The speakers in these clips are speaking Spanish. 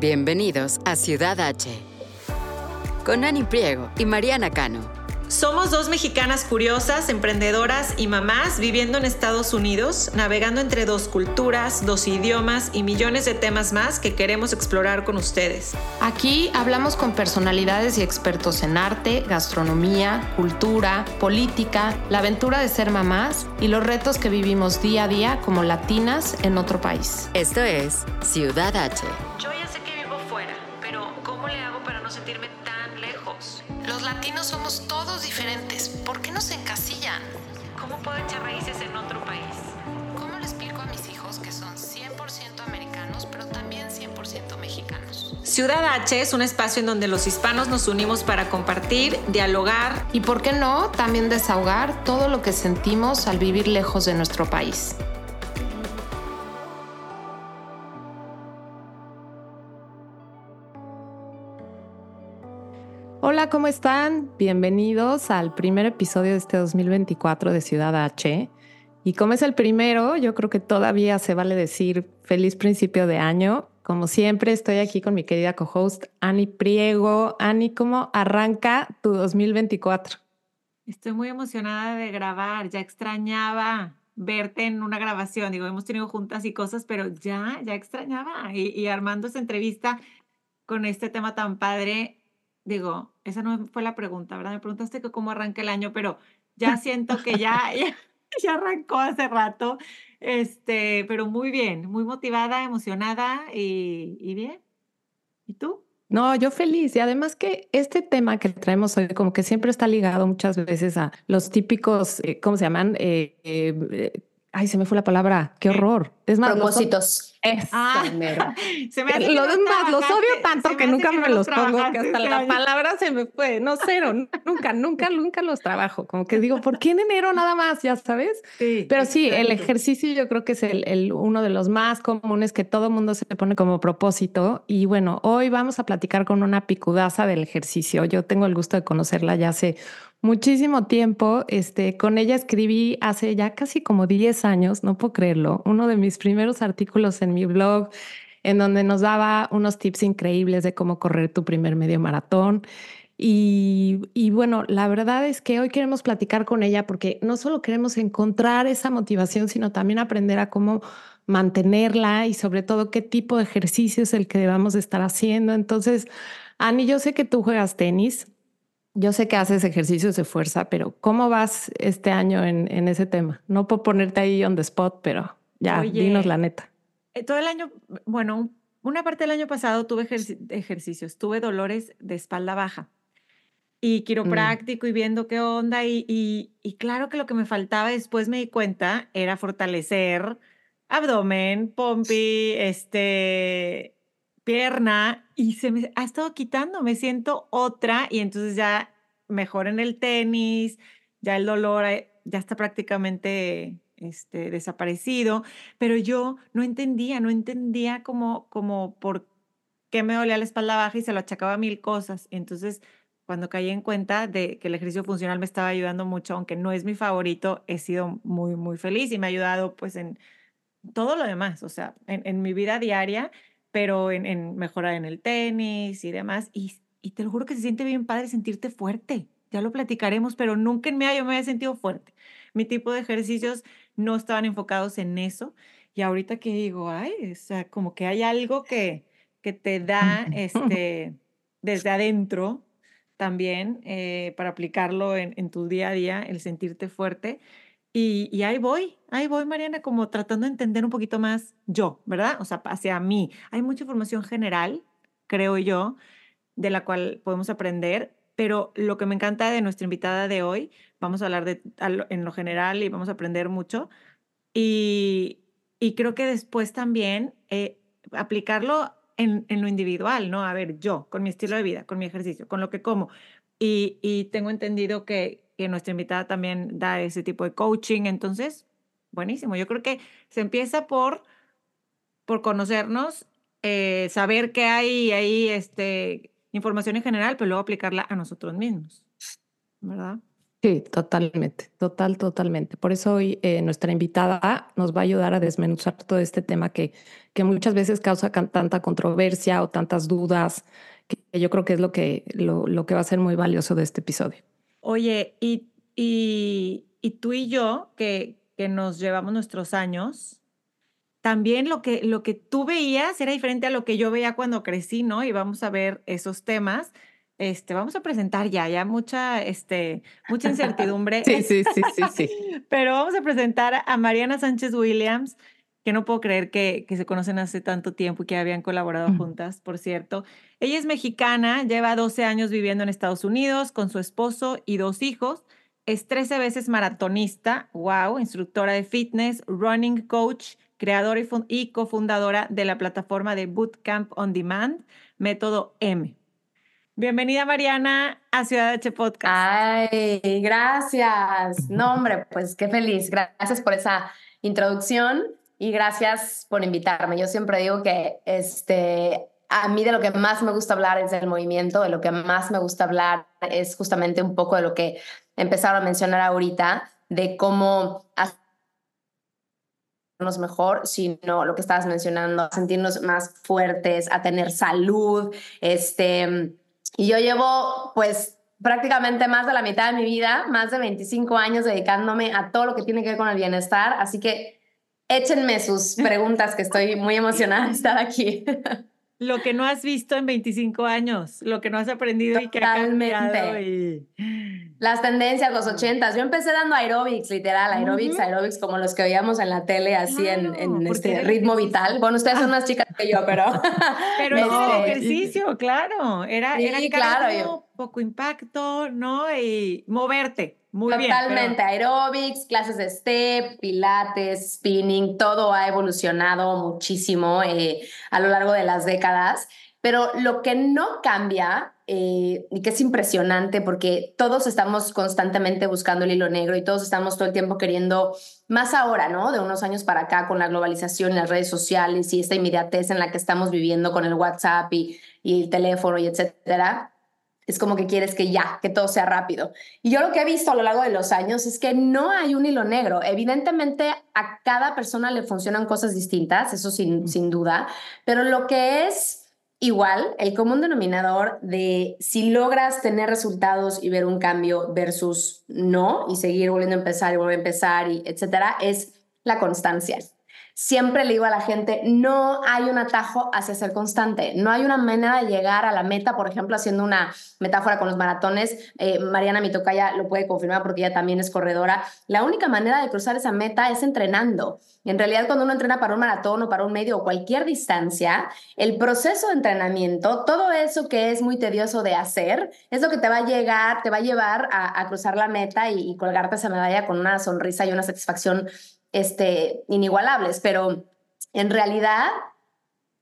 Bienvenidos a Ciudad H. Con Ani Priego y Mariana Cano. Somos dos mexicanas curiosas, emprendedoras y mamás viviendo en Estados Unidos, navegando entre dos culturas, dos idiomas y millones de temas más que queremos explorar con ustedes. Aquí hablamos con personalidades y expertos en arte, gastronomía, cultura, política, la aventura de ser mamás y los retos que vivimos día a día como latinas en otro país. Esto es Ciudad H. Ciudad H es un espacio en donde los hispanos nos unimos para compartir, dialogar Y por qué no, también desahogar todo lo que sentimos al vivir lejos de nuestro país. Hola, ¿cómo están? Bienvenidos al primer episodio de este 2024 de Ciudad H. Y como es el primero, yo creo que todavía se vale decir feliz principio de año. Como siempre, estoy aquí con mi querida co-host Ani Priego. Ani, ¿cómo arranca tu 2024? Estoy muy emocionada de grabar, ya extrañaba verte en una grabación. Digo, hemos tenido juntas y cosas, pero ya, ya extrañaba. Y, y armando esta entrevista con este tema tan padre, digo, esa no fue la pregunta, ¿verdad? Me preguntaste que cómo arranca el año, pero ya siento que ya, ya, ya arrancó hace rato. Este, pero muy bien, muy motivada, emocionada y, y bien. ¿Y tú? No, yo feliz. Y además que este tema que traemos hoy como que siempre está ligado muchas veces a los típicos, eh, ¿cómo se llaman? Eh, eh, ay, se me fue la palabra. Qué horror. Es más, los- Esa Ah, se me hace Los no demás los odio tanto que nunca que me los pongo, que hasta la año. palabra se me fue. No, cero, nunca, nunca, nunca los trabajo. Como que digo, ¿por qué en enero nada más? Ya sabes. Sí, Pero sí, el ejercicio yo creo que es el, el- uno de los más comunes que todo mundo se pone como propósito. Y bueno, hoy vamos a platicar con una picudaza del ejercicio. Yo tengo el gusto de conocerla ya hace muchísimo tiempo. Este, con ella escribí hace ya casi como 10 años, no puedo creerlo, uno de mis primeros artículos en mi blog en donde nos daba unos tips increíbles de cómo correr tu primer medio maratón. Y, y bueno, la verdad es que hoy queremos platicar con ella porque no solo queremos encontrar esa motivación, sino también aprender a cómo mantenerla y sobre todo qué tipo de ejercicio es el que debamos estar haciendo. Entonces, Ani, yo sé que tú juegas tenis, yo sé que haces ejercicios de fuerza, pero ¿cómo vas este año en, en ese tema? No puedo ponerte ahí on the spot, pero ya, Oye, dinos la neta. Eh, Todo el año, bueno, un- una parte del año pasado tuve ejerci- ejercicios, tuve dolores de espalda baja y quiropráctico y viendo qué onda y, y, y claro que lo que me faltaba después me di cuenta era fortalecer abdomen, pompi, este, pierna y se me ha estado quitando, me siento otra y entonces ya mejor en el tenis, ya el dolor eh, ya está prácticamente este, desaparecido pero yo no entendía, no entendía como, como por qué me dolía la espalda baja y se lo achacaba a mil cosas. Entonces, cuando caí en cuenta de que el ejercicio funcional me estaba ayudando mucho, aunque no es mi favorito, he sido muy, muy feliz y me ha ayudado pues en todo lo demás, o sea, en, en mi vida diaria, pero en, en mejorar en el tenis y demás. Y, y te lo juro que se siente bien padre sentirte fuerte. Ya lo platicaremos, pero nunca en mi vida yo me había sentido fuerte. Mi tipo de ejercicios no estaban enfocados en eso. Y ahorita que digo, ay, o sea, como que hay algo que, que te da este, desde adentro también eh, para aplicarlo en, en tu día a día, el sentirte fuerte. Y, y ahí voy, ahí voy, Mariana, como tratando de entender un poquito más yo, ¿verdad? O sea, hacia mí. Hay mucha información general, creo yo, de la cual podemos aprender, pero lo que me encanta de nuestra invitada de hoy, vamos a hablar de, en lo general y vamos a aprender mucho. Y, y creo que después también eh, aplicarlo en, en lo individual, ¿no? A ver, yo, con mi estilo de vida, con mi ejercicio, con lo que como. Y, y tengo entendido que, que nuestra invitada también da ese tipo de coaching, entonces, buenísimo. Yo creo que se empieza por, por conocernos, eh, saber que hay ahí este, información en general, pero luego aplicarla a nosotros mismos, ¿verdad? Sí, totalmente, total, totalmente. Por eso hoy eh, nuestra invitada nos va a ayudar a desmenuzar todo este tema que, que muchas veces causa tanta controversia o tantas dudas, que yo creo que es lo que, lo, lo que va a ser muy valioso de este episodio. Oye, y, y, y tú y yo, que, que nos llevamos nuestros años, también lo que, lo que tú veías era diferente a lo que yo veía cuando crecí, ¿no? Y vamos a ver esos temas este, vamos a presentar ya, ya mucha, este, mucha incertidumbre. sí, sí, sí, sí, sí. Pero vamos a presentar a Mariana Sánchez Williams, que no puedo creer que, que se conocen hace tanto tiempo y que habían colaborado juntas, por cierto. Ella es mexicana, lleva 12 años viviendo en Estados Unidos con su esposo y dos hijos. Es 13 veces maratonista, wow, instructora de fitness, running coach, creadora y, cofundadora de la plataforma de Bootcamp on Demand, método M. Bienvenida Mariana a Ciudad H Podcast. Ay, gracias. No, hombre, pues qué feliz. Gracias por esa introducción y gracias por invitarme. Yo siempre digo que este, a mí de lo que más me gusta hablar es del movimiento, de lo que más me gusta hablar es justamente un poco de lo que empezaron a mencionar ahorita, de cómo mejor, sino lo que estabas mencionando, a sentirnos más fuertes, a tener salud, este y yo llevo, pues, prácticamente más de la mitad de mi vida, más de 25 años dedicándome a todo lo que tiene que ver con el bienestar. Así que échenme sus preguntas, que estoy muy emocionada de estar aquí. Lo que no has visto en 25 años, lo que no has aprendido y que ha cambiado. Y... Las tendencias, los 80 Yo empecé dando aerobics, literal, aerobics, aerobics como los que veíamos en la tele, así en, en este ritmo vital. Bueno, ustedes son más chicas que yo, pero... pero no, ejercicio, claro. Era, era claro, poco impacto, ¿no? Y moverte. Muy Totalmente, aerobics, clases de step, pilates, spinning, todo ha evolucionado muchísimo eh, a lo largo de las décadas. Pero lo que no cambia eh, y que es impresionante porque todos estamos constantemente buscando el hilo negro y todos estamos todo el tiempo queriendo más ahora, ¿no? De unos años para acá con la globalización y las redes sociales y esta inmediatez en la que estamos viviendo con el WhatsApp y, y el teléfono y etcétera es como que quieres que ya, que todo sea rápido. Y yo lo que he visto a lo largo de los años es que no hay un hilo negro. Evidentemente a cada persona le funcionan cosas distintas, eso sin, sin duda, pero lo que es igual, el común denominador de si logras tener resultados y ver un cambio versus no y seguir volviendo a empezar y volver a empezar y etcétera, es la constancia. Siempre le digo a la gente, no hay un atajo hacia ser constante, no hay una manera de llegar a la meta, por ejemplo, haciendo una metáfora con los maratones, eh, Mariana Mitocaya lo puede confirmar porque ella también es corredora, la única manera de cruzar esa meta es entrenando. Y en realidad cuando uno entrena para un maratón o para un medio o cualquier distancia, el proceso de entrenamiento, todo eso que es muy tedioso de hacer, es lo que te va a llegar, te va a llevar a, cruzar la meta y, y colgarte esa medalla con una sonrisa y una satisfacción este, inigualables, pero en realidad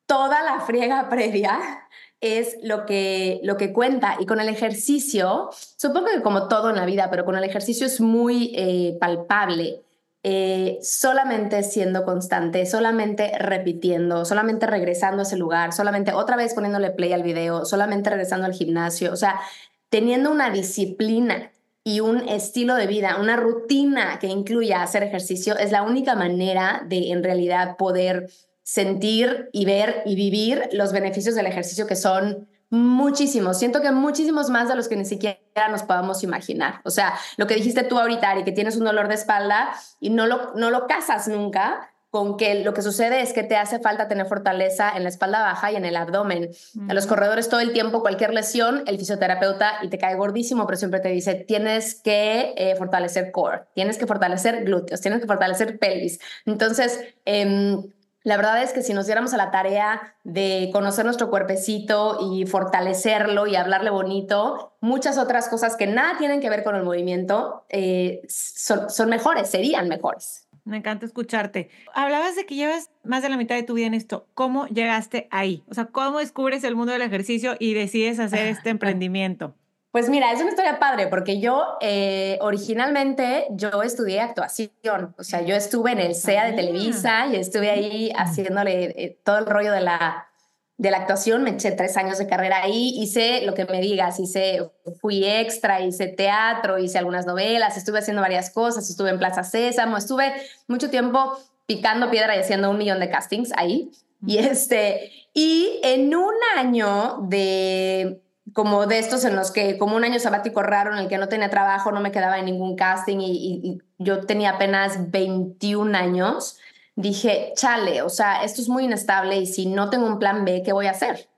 toda la friega previa es lo que, lo que cuenta. Y con el ejercicio, supongo que como todo en la vida, pero con el ejercicio es muy eh, palpable. Eh, solamente siendo constante, solamente repitiendo, solamente regresando a ese lugar, solamente otra vez poniéndole play al video, solamente regresando al gimnasio, o sea, teniendo una disciplina y un estilo de vida, una rutina que incluya hacer ejercicio, es la única manera de en realidad poder sentir y ver y vivir los beneficios del ejercicio que son muchísimos. Siento que muchísimos más de los que ni siquiera nos podamos imaginar. O sea, lo que dijiste tú ahorita, Ari, que tienes un dolor de espalda y no lo, no lo casas nunca, con que lo que sucede es que te hace falta tener fortaleza en la espalda baja y en el abdomen. A los corredores todo el tiempo, cualquier lesión, el fisioterapeuta, y te cae gordísimo, pero siempre te dice, tienes que eh, fortalecer core, tienes que fortalecer glúteos, tienes que fortalecer pelvis. Entonces, em, la verdad es que si nos diéramos a la tarea de conocer nuestro cuerpecito y fortalecerlo y hablarle bonito, muchas otras cosas que nada tienen que ver con el movimiento eh, son mejores, serían mejores. Me encanta escucharte. Hablabas de que llevas más de la mitad de tu vida en esto. ¿Cómo llegaste ahí? O sea, ¿cómo descubres el mundo del ejercicio y decides hacer este emprendimiento? Pues mira, es una historia padre porque yo eh, originalmente yo estudié actuación, o sea, yo estuve en el CEA de ah. Televisa y estuve ahí haciéndole eh, todo el rollo de la de la actuación, me eché tres años de carrera ahí, hice lo que me digas, hice, fui extra, hice teatro, hice algunas novelas, estuve haciendo varias cosas, estuve en Plaza Sésamo, estuve mucho tiempo picando piedra y haciendo un millón de castings ahí. Y este, y en un año de como de estos en los que, como un año sabático raro en el que no tenía trabajo, no me quedaba en ningún casting y, yo tenía apenas 21 años, dije, chale, o sea, esto es muy inestable y si no tengo un plan B, ¿qué voy a hacer?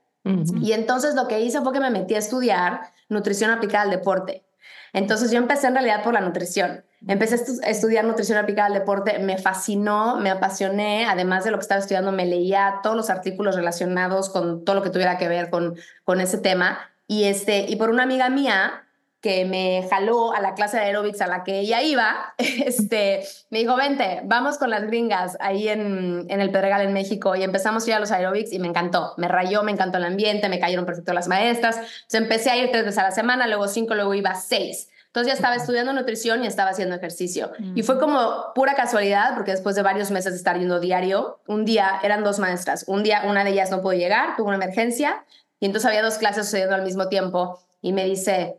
Y entonces lo que hice fue que me metí a estudiar nutrición aplicada al deporte. Entonces yo empecé en realidad por la nutrición. Empecé a estudiar nutrición aplicada al deporte, me fascinó, me apasioné, además de lo que estaba estudiando, me leía todos los artículos relacionados con todo lo que tuviera que ver con, con ese tema y, este, y por una amiga mía que me jaló a la clase de aeróbics a la que ella iba, este, me dijo, vente, vamos con las gringas ahí en, en el Pedregal en México y empezamos a ir a los aeróbics y me encantó, me rayó, me encantó el ambiente, me cayeron perfecto las maestras, entonces empecé a ir tres veces a la semana, luego cinco, luego iba seis. Entonces ya estaba estudiando nutrición y estaba haciendo ejercicio. Y fue como pura casualidad, porque después de varios meses de estar yendo diario, un día eran dos maestras. Un día una de ellas no pudo llegar, tuvo una emergencia, y entonces había dos clases sucediendo al mismo tiempo y me dice,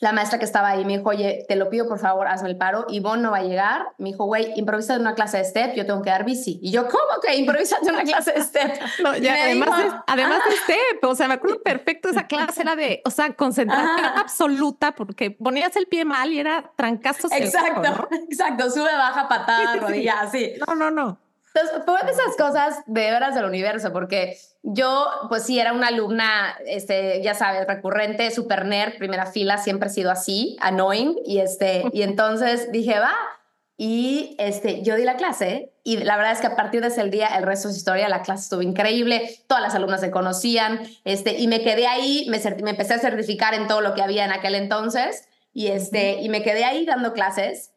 la maestra que estaba ahí me dijo, oye, te lo pido por favor, hazme el paro. Ivonne no va a llegar. Me dijo, güey, improvisa de una clase de step, yo tengo que dar bici. Y yo, ¿cómo que improvisa de una clase de step? No, ya, además, de, además de step, o sea, me acuerdo perfecto, esa clase era de, o sea, concentración absoluta porque ponías el pie mal y era trancazo. Exacto, exacto, sube, baja, patada, rodilla, así. No, no, no. Entonces, fue de esas cosas de veras del universo, porque yo, pues sí, era una alumna, este, ya sabes, recurrente, super nerd, primera fila, siempre he sido así, annoying, y, este, y entonces dije, va, y este, yo di la clase y la verdad es que a partir de ese día el resto es historia, la clase estuvo increíble, todas las alumnas se conocían este, y me quedé ahí, me, me empecé a certificar en todo lo que había en aquel entonces y, este, y me quedé ahí dando clases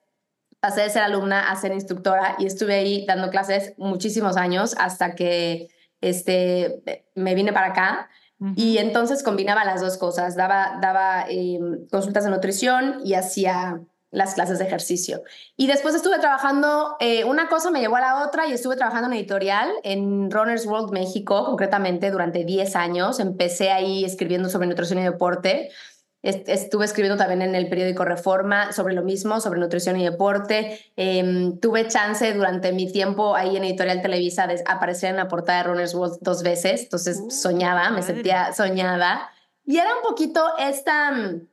pasé de ser alumna a ser instructora y estuve ahí dando clases muchísimos años hasta que este, me vine para acá. Y entonces combinaba las dos cosas, daba, daba em, consultas de nutrición y hacía las clases de ejercicio. Y después estuve trabajando, eh, una cosa me llevó a la otra y estuve trabajando en editorial en Runners World México, concretamente durante 10 años. Empecé ahí escribiendo sobre nutrición y deporte Estuve escribiendo también en el periódico Reforma sobre lo mismo, sobre nutrición y deporte. Em, tuve chance durante mi tiempo ahí en Editorial Televisa de aparecer en la portada de Runner's World dos veces, entonces uh, soñaba, me sentía soñada. Y era un poquito esta mm,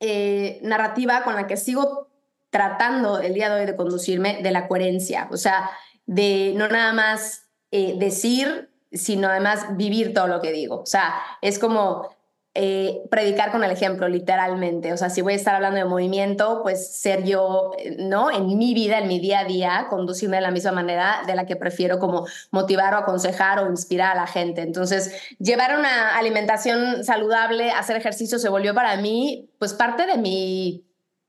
eh, narrativa con la que sigo tratando el día de hoy de conducirme, de la coherencia, o sea, de no nada más eh, decir, sino además vivir todo lo que digo. O sea, es como eh, predicar con el ejemplo, literalmente. O sea, si voy a estar hablando de movimiento, pues ser yo, ¿no? En mi vida, en mi día a día, conducirme de la misma manera de la que prefiero como motivar o aconsejar o inspirar a la gente. Entonces, llevar una alimentación saludable, hacer ejercicio, se volvió para mí, pues parte de mi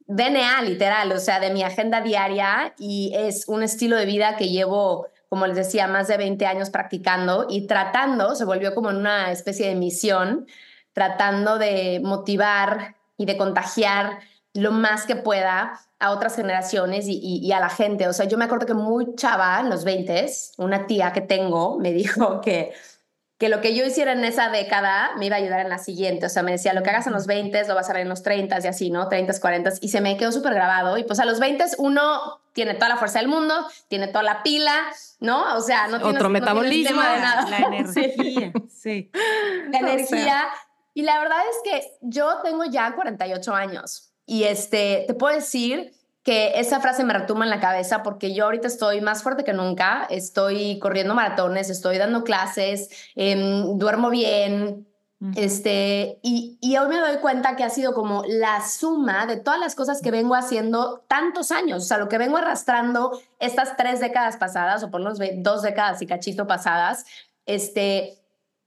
DNA, literal, o sea, de mi agenda diaria y es un estilo de vida que llevo como les decía, más de 20 años practicando y tratando, se volvió como en una especie de misión tratando de motivar y de contagiar lo más que pueda a otras generaciones y, a la gente. O sea, yo me acuerdo que muy chava, en los 20, una tía que tengo me dijo que, que lo que yo hiciera en esa década me iba a ayudar en la siguiente. O sea, me decía, lo que hagas en los 20 lo vas a ver en los 30 y así, ¿no? 30, 40. Y se me quedó súper grabado. Y pues a los 20 uno tiene toda la fuerza del mundo, tiene toda la pila, ¿no? O sea, no tiene Otro metabolismo. de nada. La energía, sí. La energía. Y la verdad es que yo tengo ya 48 años y este, te puedo decir que esa frase me retumba en la cabeza porque yo ahorita estoy más fuerte que nunca, estoy corriendo maratones, estoy dando clases, em, duermo bien, este, y, y, hoy me doy cuenta que ha sido como la suma de todas las cosas que vengo haciendo tantos años, o sea, lo que vengo arrastrando estas tres décadas pasadas, o por lo menos dos décadas y cachito pasadas, este,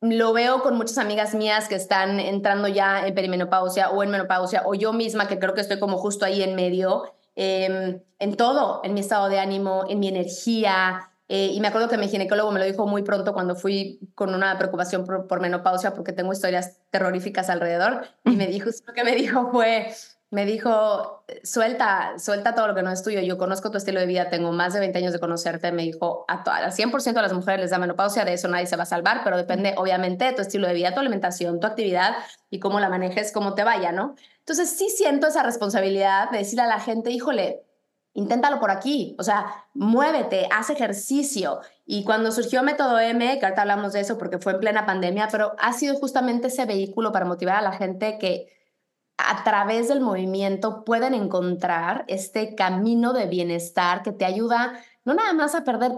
lo veo con muchas amigas mías que están entrando ya en perimenopausia o en menopausia, o yo misma que creo que estoy como justo ahí en medio, em, en todo, en mi estado de ánimo, en mi energía. Eh, y me acuerdo que mi ginecólogo me lo dijo muy pronto cuando fui con una preocupación por, menopausia porque tengo historias terroríficas alrededor. Y me dijo, lo que me dijo fue, me dijo, suelta, suelta todo lo que no es tuyo. Yo conozco tu estilo de vida, tengo más de 20 años de conocerte. Me dijo, a al 100% de las mujeres les da menopausia, de eso nadie se va a salvar, pero depende obviamente de tu estilo de vida, tu alimentación, tu actividad y cómo la manejes, cómo te vaya, ¿no? Entonces sí siento esa responsabilidad de decirle a la gente, híjole, inténtalo por aquí, o sea, muévete, haz ejercicio. Y cuando surgió Método M, que ahorita hablamos de eso porque fue en plena pandemia, pero ha sido justamente ese vehículo para motivar a la gente que a través del movimiento pueden encontrar este camino de bienestar que te ayuda no nada más a perder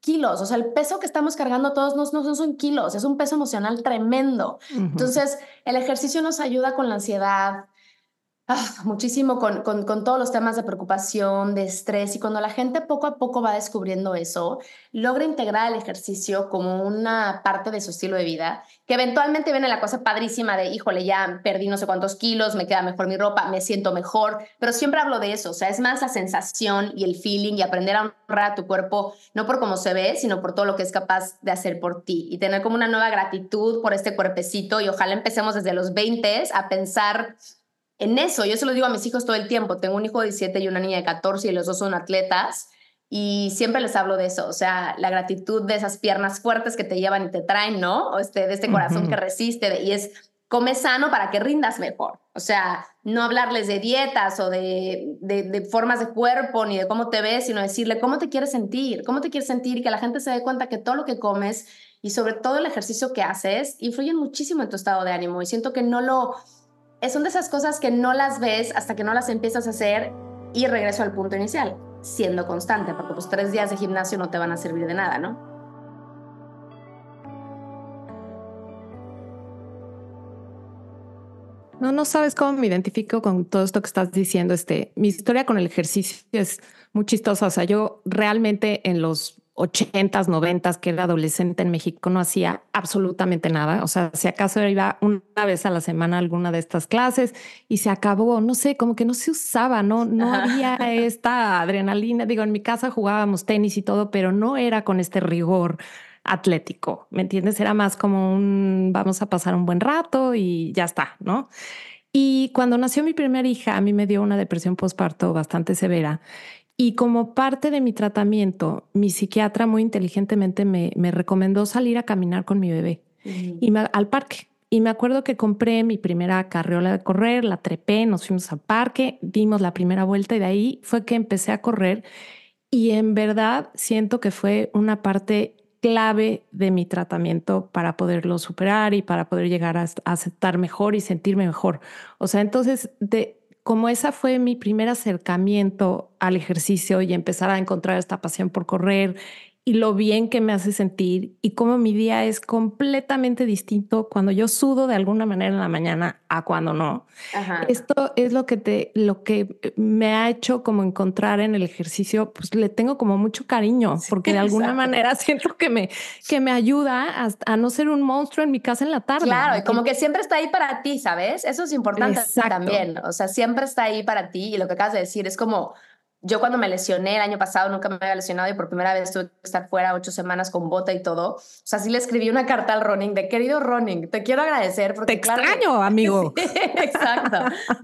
kilos, o sea, el peso que estamos cargando todos no, no son kilos, es un peso emocional tremendo. Entonces, el ejercicio nos ayuda con la ansiedad, Muchísimo con, con, con, todos los temas de preocupación, de estrés, y cuando la gente poco a poco va descubriendo eso, logra integrar el ejercicio como una parte de su estilo de vida, que eventualmente viene la cosa padrísima de, híjole, ya perdí no sé cuántos kilos, me queda mejor mi ropa, me siento mejor, pero siempre hablo de eso, o sea, es más la sensación y el feeling y aprender a honrar a tu cuerpo, no por cómo se ve, sino por todo lo que es capaz de hacer por ti y tener como una nueva gratitud por este cuerpecito y ojalá empecemos desde los 20 a pensar en eso. Yo se lo digo a mis hijos todo el tiempo. Tengo un hijo de 17 y una niña de 14 y los dos son atletas. Y siempre les hablo de eso, o sea, la gratitud de esas piernas fuertes que te llevan y te traen, ¿no? O este, de este corazón que resiste. y es, come sano para que rindas mejor. O sea, no hablarles de dietas o de, de, de, formas de cuerpo ni de cómo te ves, sino decirle cómo te quieres sentir, cómo te quieres sentir y que la gente se dé cuenta que todo lo que comes y sobre todo el ejercicio que haces influyen muchísimo en tu estado de ánimo. Y siento que no lo son de esas cosas que no las ves hasta que no las empiezas a hacer y regreso al punto inicial, siendo constante, porque pues tres días de gimnasio no te van a servir de nada, ¿no? No, no sabes cómo me identifico con todo esto que estás diciendo. Este, mi historia con el ejercicio es muy chistosa. O sea, yo realmente en los 80s, 90s, que era adolescente en México, no hacía absolutamente nada. O sea, si acaso iba una vez a la semana a alguna de estas clases y se acabó, no sé, como que no se usaba, no, no había esta adrenalina. Digo, en mi casa jugábamos tenis y todo, pero no era con este rigor atlético, ¿me entiendes? Era más como un vamos a pasar un buen rato y ya está, ¿no? Y cuando nació mi primera hija, a mí me dio una depresión postparto bastante severa y como parte de mi tratamiento, mi psiquiatra muy inteligentemente me, recomendó salir a caminar con mi bebé y al parque. Y me acuerdo que compré mi primera carriola de correr, la trepé, nos fuimos al parque, dimos la primera vuelta y de ahí fue que empecé a correr. Y en verdad siento que fue una parte clave de mi tratamiento para poderlo superar y para poder llegar a, a aceptar mejor y sentirme mejor. O sea, entonces de, como esa fue mi primer acercamiento al ejercicio y empezar a encontrar esta pasión por correr y lo bien que me hace sentir y cómo mi día es completamente distinto cuando yo sudo de alguna manera en la mañana a cuando no. Esto es lo que te, lo que me ha hecho como encontrar en el ejercicio, pues le tengo como mucho cariño, porque de alguna manera siento que me, que me ayuda a, no ser un monstruo en mi casa en la tarde. Claro, y como que siempre está ahí para ti, ¿sabes? Eso es importante también. O sea, siempre está ahí para ti y lo que acabas de decir es como yo cuando me lesioné el año pasado, nunca me había lesionado y por primera vez tuve que estar fuera ocho semanas con bota y todo. O sea, sí le escribí una carta al running de querido running, te quiero agradecer porque... Te extraño, amigo. exacto.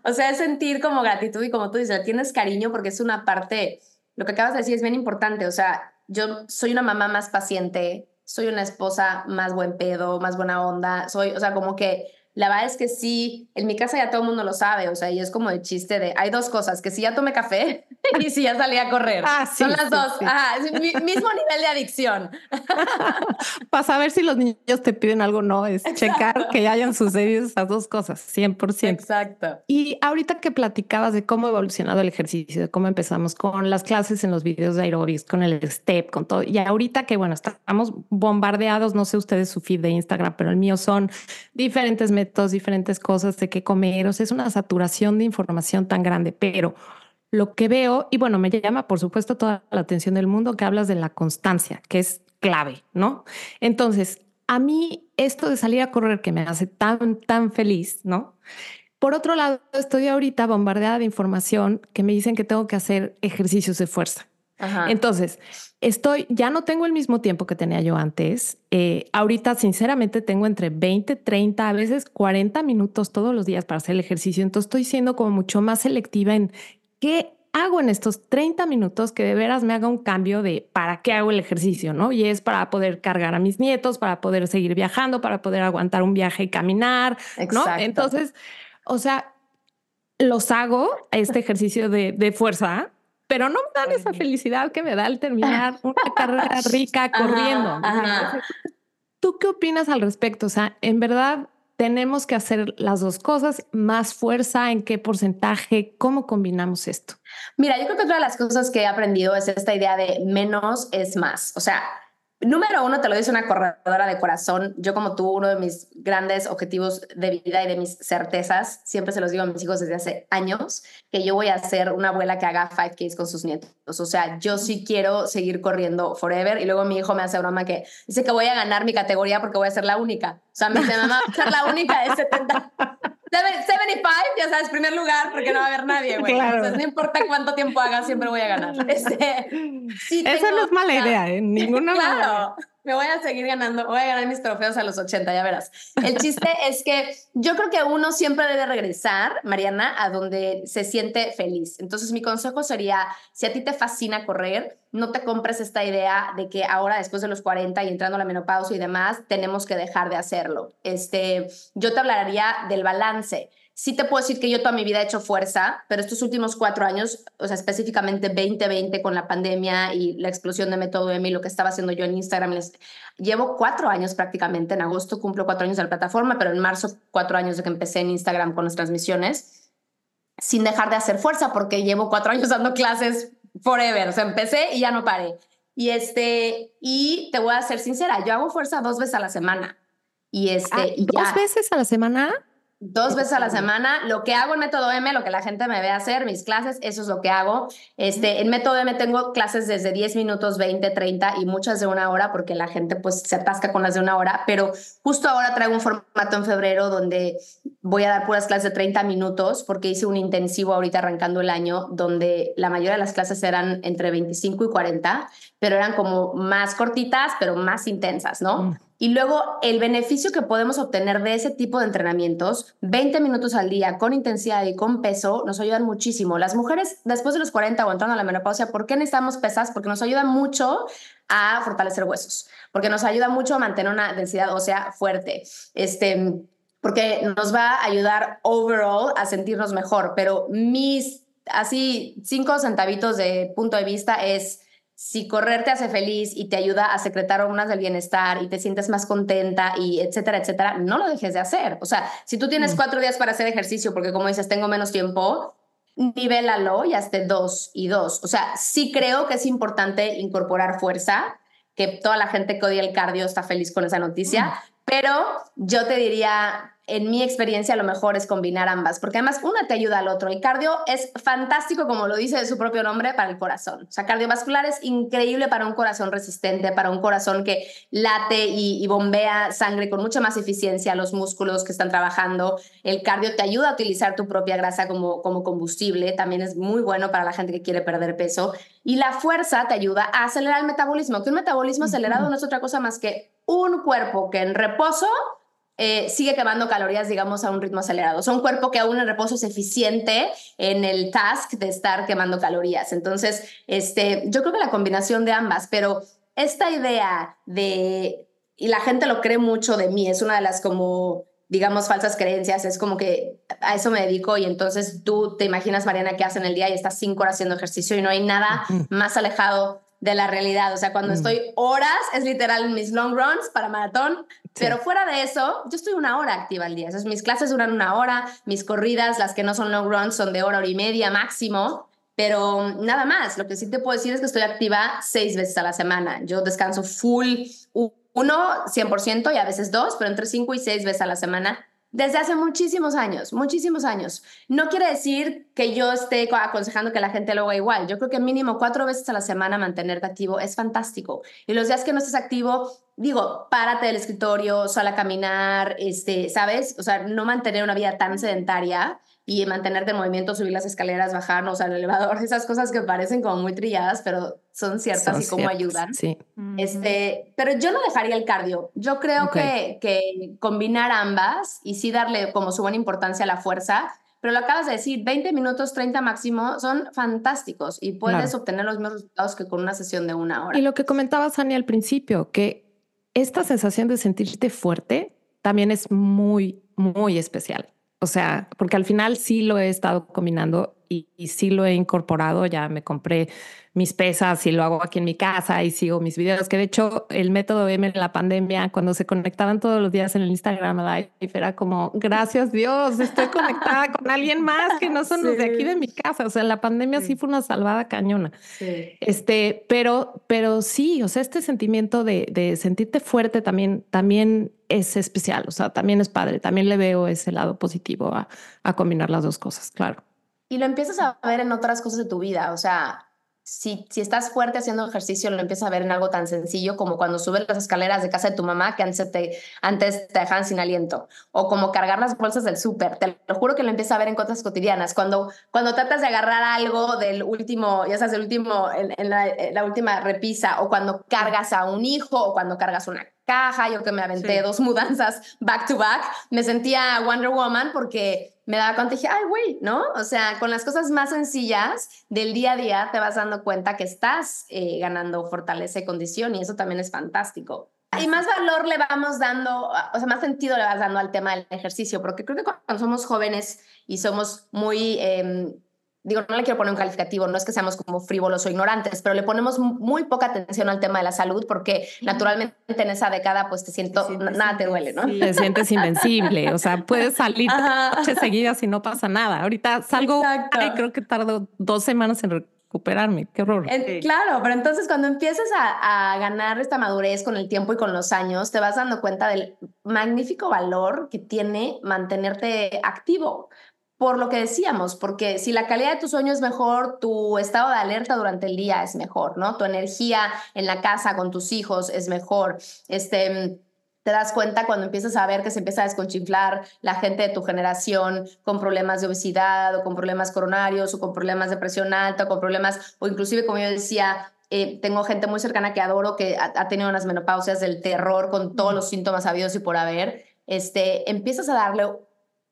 O sea, es sentir como gratitud y como tú dices, tienes cariño porque es una parte, lo que acabas de decir es bien importante. O sea, yo soy una mamá más paciente, soy una esposa más buen pedo, más buena onda, soy, o sea, como que la verdad es que sí, en mi casa ya todo el mundo lo sabe, o sea, y es como el chiste de, hay dos cosas, que si ya tomé café y si ya salí a correr. Ah, Son las dos. es el mismo nivel de adicción. Para saber si los niños te piden algo no, es checar que hayan sucedido esas dos cosas, 100%. Exacto. Y ahorita que platicabas de cómo ha evolucionado el ejercicio, de cómo empezamos con las clases en los videos de aerobics, con el step, con todo, y ahorita que, bueno, estamos bombardeados, no sé ustedes su feed de Instagram, pero el mío son diferentes métodos diferentes cosas de qué comer. O sea, es una saturación de información tan grande, pero lo que veo, y bueno, me llama por supuesto toda la atención del mundo que hablas de la constancia, que es clave, ¿no? Entonces, a mí esto de salir a correr que me hace tan, tan feliz, ¿no? Por otro lado, estoy ahorita bombardeada de información que me dicen que tengo que hacer ejercicios de fuerza. Entonces, estoy, ya no tengo el mismo tiempo que tenía yo antes. Eh, ahorita, sinceramente, tengo entre 20, 30, a veces 40 minutos todos los días para hacer el ejercicio. Entonces, estoy siendo como mucho más selectiva en qué hago en estos 30 minutos que de veras me haga un cambio de para qué hago el ejercicio, ¿no? Y es para poder cargar a mis nietos, para poder seguir viajando, para poder aguantar un viaje y caminar, ¿no? Entonces, o sea, los hago, este ejercicio de, de fuerza, pero no me dan esa felicidad que me da al terminar una carrera rica corriendo. ¿Tú qué opinas al respecto? O sea, en verdad tenemos que hacer las dos cosas, más fuerza, en qué porcentaje, cómo combinamos esto. Mira, yo creo que otra de las cosas que he aprendido es esta idea de menos es más. O sea, Número uno, te lo dice una corredora de corazón. Yo como tú, uno de mis grandes objetivos de vida y de mis certezas, siempre se los digo a mis hijos desde hace años, que yo voy a ser una abuela que haga 5Ks con sus nietos. O sea, yo sí quiero seguir corriendo forever. Y luego mi hijo me hace broma que dice que voy a ganar mi categoría porque voy a ser la única. O sea, me dice, mamá, voy a ser la única de 70. 75, ya sabes, primer lugar, porque no va a haber nadie, güey. Entonces, no importa cuánto tiempo haga, siempre voy a ganar. Este, sí Esa no es mala idea, ¿eh? Ninguna claro, me voy a seguir ganando, voy a ganar mis trofeos a los 80, ya verás. El chiste es que yo creo que uno siempre debe regresar, Mariana, a donde se siente feliz. Entonces, mi consejo sería, si a ti te fascina correr, no te compres esta idea de que ahora después de los 40 y entrando a la menopausia y demás, tenemos que dejar de hacerlo. Este, yo te hablaría del balance sí te puedo decir que yo toda mi vida he hecho fuerza, pero estos últimos cuatro años, o sea, específicamente 2020 con la pandemia y la explosión de Método M y lo que estaba haciendo yo en Instagram, les, llevo cuatro años prácticamente, en agosto cumplo cuatro años de la plataforma, pero en marzo cuatro años de que empecé en Instagram con las transmisiones, sin dejar de hacer fuerza, porque llevo cuatro años dando clases forever, o sea, empecé y ya no paré. Y, este, y te voy a ser sincera, yo hago fuerza dos veces a la semana. Y este, ah, ¿Dos veces a la semana? Dos veces a la semana. Lo que hago en Método M, lo que la gente me ve hacer, mis clases, eso es lo que hago. Este, en Método M tengo clases desde 10 minutos, 20, 30 y muchas de una hora porque la gente pues se atasca con las de una hora. Pero justo ahora traigo un formato en febrero donde voy a dar puras clases de 30 minutos porque hice un intensivo ahorita arrancando el año donde la mayoría de las clases eran entre 25 y 40, pero eran como más cortitas, pero más intensas, ¿no? Mm. Y luego el beneficio que podemos obtener de ese tipo de entrenamientos, 20 minutos al día con intensidad y con peso, nos ayudan muchísimo. Las mujeres después de los 40 o entrando a la menopausia, ¿por qué necesitamos pesas? Porque nos ayuda mucho a fortalecer huesos, porque nos ayuda mucho a mantener una densidad ósea fuerte. Este, porque nos va a ayudar overall a sentirnos mejor, pero mis así cinco centavitos de punto de vista es si correr te hace feliz y te ayuda a secretar hormonas del bienestar y te sientes más contenta y etcétera, etcétera, no lo dejes de hacer. O sea, si tú tienes mm. cuatro días para hacer ejercicio, porque como dices, tengo menos tiempo, nivélalo y hazte dos y dos. O sea, sí creo que es importante incorporar fuerza, que toda la gente que odia el cardio está feliz con esa noticia, mm. pero yo te diría, en mi experiencia lo mejor es combinar ambas, porque además una te ayuda al otro. El cardio es fantástico, como lo dice de su propio nombre, para el corazón. O sea, cardiovascular es increíble para un corazón resistente, para un corazón que late y, bombea sangre con mucha más eficiencia a los músculos que están trabajando. El cardio te ayuda a utilizar tu propia grasa como, como combustible, también es muy bueno para la gente que quiere perder peso. Y la fuerza te ayuda a acelerar el metabolismo, que un metabolismo acelerado no es otra cosa más que un cuerpo que en reposo eh, sigue quemando calorías, digamos, a un ritmo acelerado. O sea, un cuerpo que aún en reposo es eficiente en el task de estar quemando calorías. Entonces, este, yo creo que la combinación de ambas, pero esta idea de, y la gente lo cree mucho de mí, es una de las como digamos, falsas creencias, es como que a eso me dedico y entonces tú te imaginas, Mariana, qué hace en el día y estás cinco horas haciendo ejercicio y no hay nada más alejado de la realidad. O sea, cuando estoy horas, es literal mis long runs para maratón, pero fuera de eso, yo estoy una hora activa al día. Entonces, mis clases duran una hora, mis corridas, las que no son long runs, son de hora, hora y media máximo. Pero nada más, lo que sí te puedo decir es que estoy activa seis veces a la semana. Yo descanso full, uno, 100% y a veces dos, pero entre cinco y seis veces a la semana desde hace muchísimos años, muchísimos años. No quiere decir que yo esté aconsejando que la gente lo haga igual. Yo creo que mínimo cuatro veces a la semana mantenerte activo es fantástico. Y los días que no estés activo, digo, párate del escritorio, sal a caminar, este, ¿sabes? O sea, no mantener una vida tan sedentaria y mantenerte en movimiento, subir las escaleras, bajarnos al elevador, esas cosas que parecen como muy trilladas, pero son ciertas y cómo ayudan. Sí. Este, pero yo no dejaría el cardio. Yo creo que, que combinar ambas y sí darle como su buena importancia a la fuerza, pero lo acabas de decir, 20 minutos, 30 máximo, son fantásticos y puedes obtener los mismos resultados que con una sesión de una hora. Y lo que comentaba Sani al principio, que esta sensación de sentirte fuerte también es muy, muy especial. O sea, porque al final sí lo he estado combinando y, sí lo he incorporado. Ya me compré mis pesas y lo hago aquí en mi casa y sigo mis videos. Que de hecho, el método M en la pandemia, cuando se conectaban todos los días en el Instagram Live, era como, gracias Dios, estoy conectada con alguien más que no son los de aquí de mi casa. O sea, la pandemia sí, fue una salvada cañona. Este, pero, pero sí, o sea, este sentimiento de, de sentirte fuerte también, también es especial. O sea, también es padre. También le veo ese lado positivo a, a combinar las dos cosas, claro. Y lo empiezas a ver en otras cosas de tu vida, o sea, si, si, estás fuerte haciendo ejercicio, lo empiezas a ver en algo tan sencillo como cuando subes las escaleras de casa de tu mamá que antes te, antes te dejaban sin aliento, o como cargar las bolsas del súper. Te lo juro que lo empiezas a ver en cosas cotidianas. Cuando, cuando tratas de agarrar algo del último, ya sabes, del último, en, la, la, última repisa, o cuando cargas a un hijo, o cuando cargas una caja, yo que me aventé dos mudanzas back to back, me sentía Wonder Woman porque me daba cuenta y dije, ay, güey, ¿no? O sea, con las cosas más sencillas del día a día te vas dando cuenta que estás eh, ganando fortaleza y condición y eso también es fantástico. Y más valor le vamos dando, o sea, más sentido le vas dando al tema del ejercicio, porque creo que cuando somos jóvenes y somos muy... Em, digo, no le quiero poner un calificativo, no es que seamos como frívolos o ignorantes, pero le ponemos muy poca atención al tema de la salud porque naturalmente en esa década pues te siento, nada te duele, ¿no? Te sientes invencible, o sea, puedes salir noches seguidas y no pasa nada. Ahorita salgo creo que tardo dos semanas en recuperarme, qué horror. claro, pero entonces cuando empiezas a, a ganar esta madurez con el tiempo y con los años, te vas dando cuenta del magnífico valor que tiene mantenerte activo por lo que decíamos, porque si la calidad de tu sueño es mejor, tu estado de alerta durante el día es mejor, ¿no? Tu energía en la casa con tus hijos es mejor. Este, te das cuenta cuando empiezas a ver que se empieza a desconchinflar la gente de tu generación con problemas de obesidad o con problemas coronarios o con problemas de presión alta o con problemas, o inclusive como yo decía, eh, tengo gente muy cercana que adoro que ha, ha, tenido unas menopausias del terror con todos los síntomas habidos y por haber. Este, empiezas a darle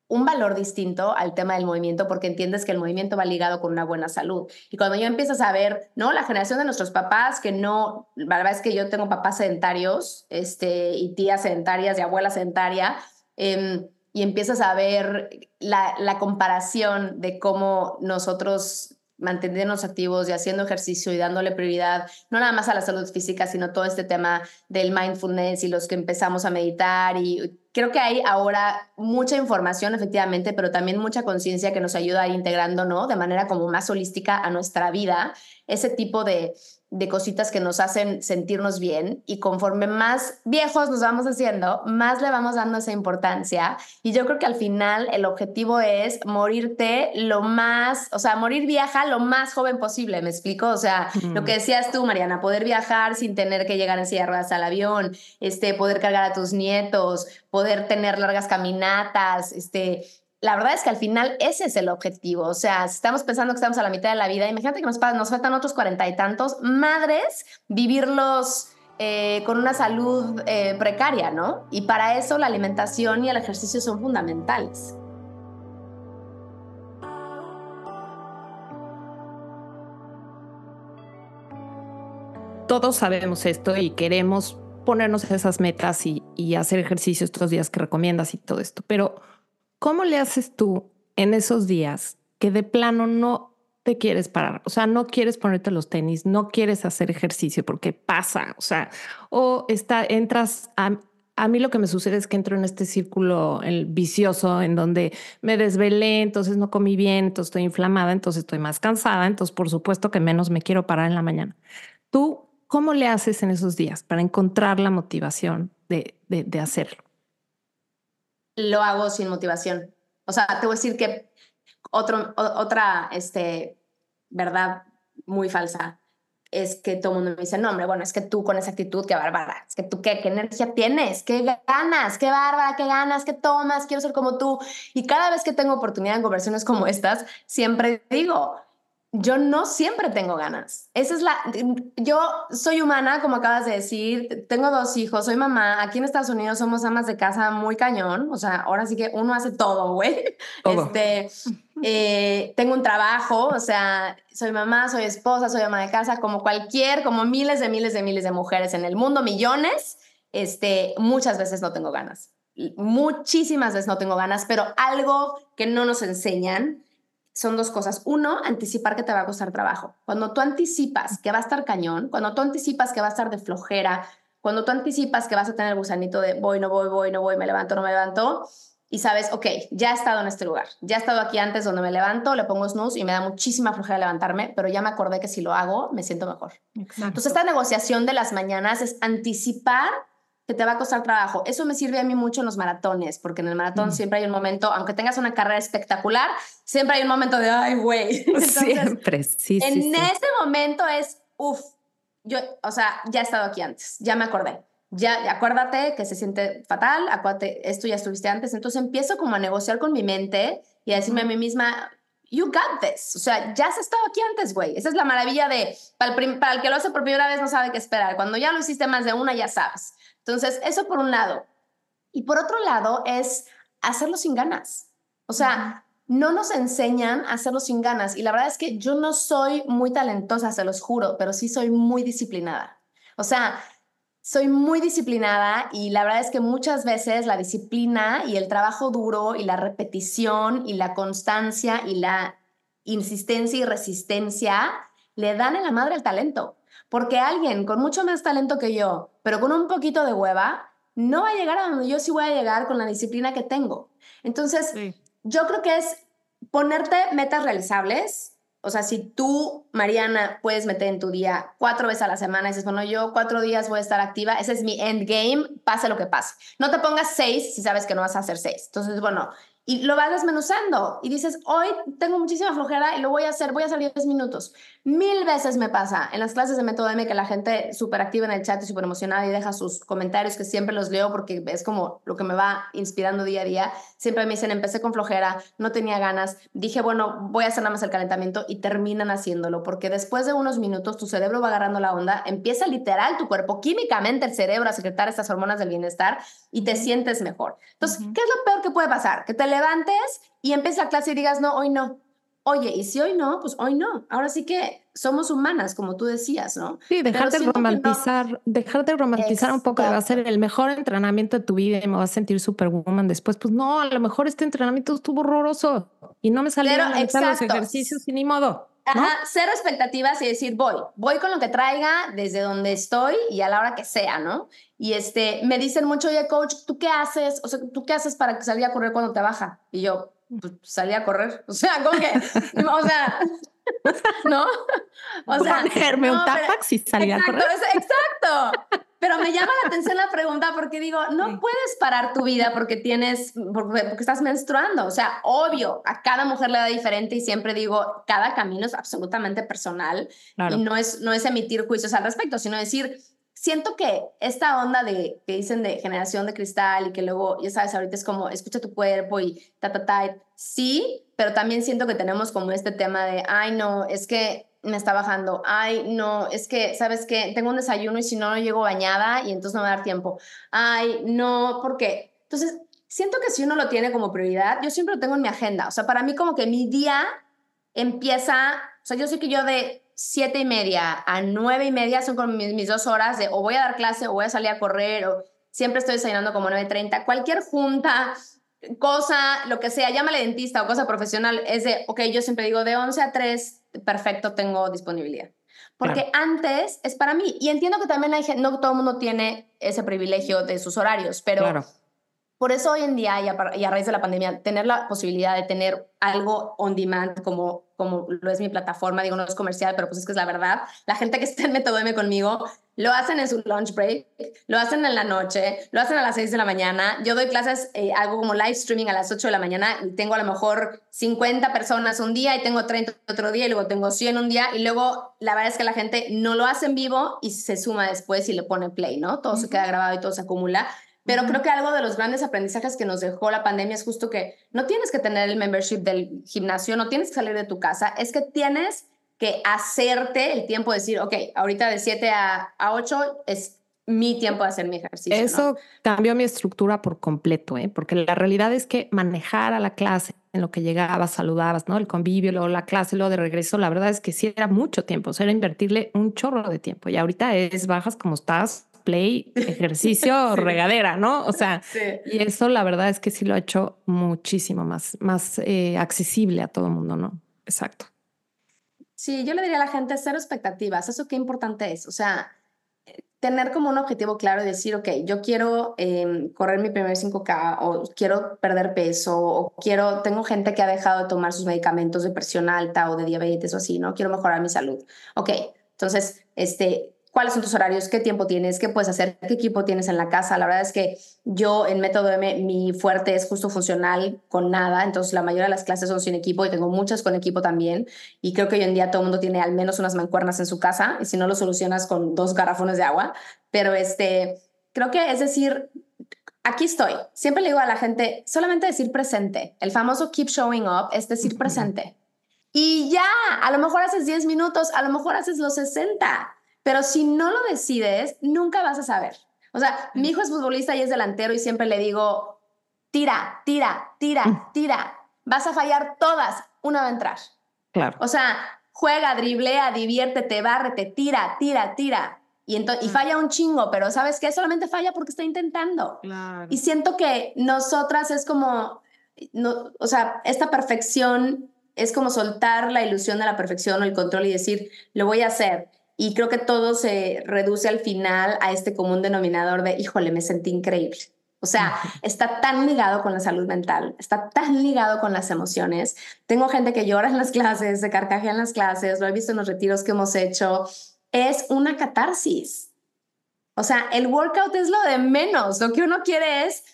un valor distinto al tema del movimiento porque entiendes que el movimiento va ligado con una buena salud. Y cuando yo empiezas a ver, ¿no? La generación de nuestros papás, que no, la verdad es que yo tengo papás sedentarios este, y tías sedentarias y abuela sedentaria, em, y empiezas a ver la, la comparación de cómo nosotros mantenernos activos y haciendo ejercicio y dándole prioridad, no nada más a la salud física, sino todo este tema del mindfulness y los que empezamos a meditar. Y creo que hay ahora mucha información, efectivamente, pero también mucha conciencia que nos ayuda a ir integrando, ¿no? De manera como más holística a nuestra vida, ese tipo de, de cositas que nos hacen sentirnos bien y conforme más viejos nos vamos haciendo, más le vamos dando esa importancia. Y yo creo que al final el objetivo es morirte lo más, o sea, morir vieja lo más joven posible, ¿me explico? O sea, lo que decías tú, Mariana, poder viajar sin tener que llegar en silla de ruedas al avión, este, poder cargar a tus nietos, poder tener largas caminatas, este, la verdad es que al final ese es el objetivo. O sea, si estamos pensando que estamos a la mitad de la vida, imagínate que nos, faltan otros cuarenta y tantos, madres, vivirlos eh, con una salud eh, precaria, ¿no? Y para eso la alimentación y el ejercicio son fundamentales. Todos sabemos esto y queremos ponernos esas metas y, y hacer ejercicio estos días que recomiendas y todo esto, pero ¿Cómo le haces tú en esos días que de plano no te quieres parar? O sea, no quieres ponerte los tenis, no quieres hacer ejercicio porque pasa, o sea, o está, entras a, a mí lo que me sucede es que entro en este círculo el vicioso en donde me desvelé, entonces no comí bien, entonces estoy inflamada, entonces estoy más cansada, entonces por supuesto que menos me quiero parar en la mañana. ¿Tú cómo le haces en esos días para encontrar la motivación de, de, de hacerlo? Lo hago sin motivación. O sea, te voy a decir que otro, otra este, verdad muy falsa. es que todo el mundo me dice, no, hombre, bueno, es que tú con esa actitud, qué bárbara, es que tú qué, qué energía tienes, qué ganas, qué bárbara, qué ganas, qué tomas, quiero ser como tú. Y cada vez que tengo oportunidad en conversaciones como estas, siempre digo, yo no siempre tengo ganas. Esa es la. Yo soy humana, como acabas de decir. Tengo dos hijos, soy mamá. Aquí en Estados Unidos somos amas de casa muy cañón. O sea, ahora sí que uno hace todo, güey. Este, eh, tengo un trabajo, o sea, soy mamá, soy esposa, soy ama de casa, como cualquier, como miles de miles de miles de mujeres en el mundo, millones. Este, muchas veces no tengo ganas. Muchísimas veces no tengo ganas, pero algo que no nos enseñan son dos cosas. Uno, anticipar que te va a costar trabajo. Cuando tú anticipas que va a estar cañón, cuando tú anticipas que va a estar de flojera, cuando tú anticipas que vas a tener el gusanito de voy, no voy, voy, no voy, me levanto, no me levanto, y sabes, ok, ya he estado en este lugar, ya he estado aquí antes donde me levanto, le pongo snooze y me da muchísima flojera levantarme, pero ya me acordé que si lo hago, me siento mejor. Entonces, esta negociación de las mañanas es anticipar que te va a costar trabajo. Eso me sirve a mí mucho en los maratones, porque en el maratón mm. siempre hay un momento, aunque tengas una carrera espectacular, siempre hay un momento de, ay, güey. Siempre, sí. En sí, ese momento es, uff, yo, o sea, ya he estado aquí antes, ya me acordé. Ya, acuérdate que se siente fatal, acuérdate, esto ya estuviste antes. Entonces empiezo como a negociar con mi mente y a decirme a mí misma, you got this. O sea, ya has estado aquí antes, güey. Esa es la maravilla de, para el, para el que lo hace por primera vez no sabe qué esperar. Cuando ya lo hiciste más de una, ya sabes. Entonces, eso por un lado. Y por otro lado es hacerlo sin ganas. O sea, no nos enseñan a hacerlo sin ganas. Y la verdad es que yo no soy muy talentosa, se los juro, pero sí soy muy disciplinada. O sea, soy muy disciplinada y la verdad es que muchas veces la disciplina y el trabajo duro y la repetición y la constancia y la insistencia y resistencia le dan en la madre el talento. Porque alguien con mucho más talento que yo, pero con un poquito de hueva, no va a llegar a donde yo sí voy a llegar con la disciplina que tengo. Entonces, yo creo que es ponerte metas realizables. O sea, si tú, Mariana, puedes meter en tu día cuatro veces a la semana y dices, bueno, yo cuatro días voy a estar activa, ese es mi endgame, pase lo que pase. No te pongas seis si sabes que no vas a hacer seis. Entonces, bueno, y lo vas desmenuzando y dices, hoy tengo muchísima flojera y lo voy a hacer, voy a salir 10 minutos. Mil veces me pasa en las clases de Método M que la gente súper activa en el chat y súper emocionada y deja sus comentarios que siempre los leo porque es como lo que me va inspirando día a día. Siempre me dicen, empecé con flojera, no tenía ganas, dije, bueno, voy a hacer nada más el calentamiento y terminan haciéndolo porque después de unos minutos tu cerebro va agarrando la onda, empieza literal tu cuerpo, químicamente el cerebro a secretar estas hormonas del bienestar y te sientes mejor. Entonces, ¿qué es lo peor que puede pasar? Que te levantes y empieces la clase y digas, no, hoy no. Oye, y si hoy no, pues hoy no. Ahora sí que somos humanas, como tú decías, ¿no? Sí, dejarte de romantizar, dejarte de romantizar un poco, va a ser el mejor entrenamiento de tu vida y me vas a sentir superwoman después. Pues no, a lo mejor este entrenamiento estuvo horroroso y no me salieron a los ejercicios y ni modo. Ajá, cero expectativas y decir, voy, voy con lo que traiga desde donde estoy y a la hora que sea, ¿no? Y este, me dicen mucho, oye, coach, ¿tú qué haces? O sea, ¿tú qué haces para salga a correr cuando te baja? Y yo, pues salí a correr. O sea, ¿cómo que? o sea, ¿no? O sea, ponerme un tapax y salir a correr. Exacto. Pero me llama la atención la pregunta porque digo, no puedes parar tu vida porque tienes, porque, porque, estás menstruando. O sea, obvio, a cada mujer le da diferente y siempre digo, cada camino es absolutamente personal y no es, no es emitir juicios al respecto, sino decir, siento que esta onda de que dicen de generación de cristal y que luego, ya sabes, ahorita es como escucha tu cuerpo y ta, ta, ta, sí, pero también siento que tenemos como este tema de, ay, no, es que me está bajando, ay, no, es que, ¿sabes qué? Tengo un desayuno y si no, no llego bañada y entonces no me va dar tiempo. Ay, no, ¿por qué? Entonces, siento que si uno lo tiene como prioridad, yo siempre lo tengo en mi agenda, o sea, para mí como que mi día empieza, o sea, yo sé que yo de siete y media a nueve y media son como mis, dos horas de o voy a dar clase o voy a salir a correr o siempre estoy desayunando como 9.30. Cualquier junta, cosa, lo que sea, llámale dentista o cosa profesional, es de, ok, yo siempre digo de 11 a 3, perfecto, tengo disponibilidad. Porque antes es para mí. Y entiendo que también hay gente, no todo el mundo tiene ese privilegio de sus horarios, pero por eso hoy en día y a, y a, raíz de la pandemia, tener la posibilidad de tener algo on demand como como lo es mi plataforma, digo, no es comercial, pero pues es que es la verdad. La gente que está en Método M conmigo lo hacen en su lunch break, lo hacen en la noche, lo hacen a las 6 de la mañana. Yo doy clases, eh, algo como live streaming a las 8 de la mañana y tengo a lo mejor 50 personas un día y tengo 30 otro día y luego tengo 100 un día y luego la verdad es que la gente no lo hace en vivo y se suma después y le pone play, ¿no? Todo se queda grabado y todo se acumula. Pero creo que algo de los grandes aprendizajes que nos dejó la pandemia es justo que no tienes que tener el membership del gimnasio, no tienes que salir de tu casa, es que tienes que hacerte el tiempo de decir, ok, ahorita de 7 a, a 8 es mi tiempo de hacer mi ejercicio. Eso cambió mi estructura por completo, ¿eh? porque la realidad es que manejar a la clase en lo que llegabas, saludabas, ¿no? El convivio, luego la clase, luego de regreso, la verdad es que sí era mucho tiempo, o sea, era invertirle un chorro de tiempo. Y ahorita es bajas como estás, play, ejercicio, regadera, ¿no? O sea, y eso la verdad es que sí lo ha hecho muchísimo más, más eh, accesible a todo el mundo, ¿no? Exacto. Sí, yo le diría a la gente cero expectativas. Eso qué importante es. O sea, tener como un objetivo claro y decir, ok, yo quiero em, correr mi primer 5K o quiero perder peso o quiero, tengo gente que ha dejado de tomar sus medicamentos de presión alta o de diabetes o así, ¿no? Quiero mejorar mi salud. Ok, entonces, este, cuáles son tus horarios, qué tiempo tienes, qué puedes hacer, qué equipo tienes en la casa. La verdad es que yo en Método M, mi fuerte es justo funcional con nada, entonces la mayoría de las clases son sin equipo y tengo muchas con equipo también. Y creo que hoy en día todo el mundo tiene al menos unas mancuernas en su casa y si no lo solucionas con dos garrafones de agua. Pero este, creo que es decir, aquí estoy. Siempre le digo a la gente, solamente decir presente. El famoso keep showing up es decir presente. Y ya, a lo mejor haces 10 minutos, a lo mejor haces los 60 pero si no lo decides, nunca vas a saber. O sea, mi hijo es futbolista y es delantero y siempre le digo, tira, tira, tira, mm. tira. Vas a fallar todas, una va a entrar. Claro. O sea, juega, driblea, diviértete, bárrete, tira, tira, tira. Y, y falla un chingo, pero ¿sabes qué? Solamente falla porque está intentando. Claro. Y siento que nosotras es como, no, o sea, esta perfección es como soltar la ilusión de la perfección o el control y decir, lo voy a hacer. Y creo que todo se reduce al final a este común denominador de, híjole, me sentí increíble. O sea, está tan ligado con la salud mental, está tan ligado con las emociones. Tengo gente que llora en las clases, se carcajea en las clases, lo he visto en los retiros que hemos hecho. Es una catarsis. O sea, el workout es lo de menos. Lo que uno quiere es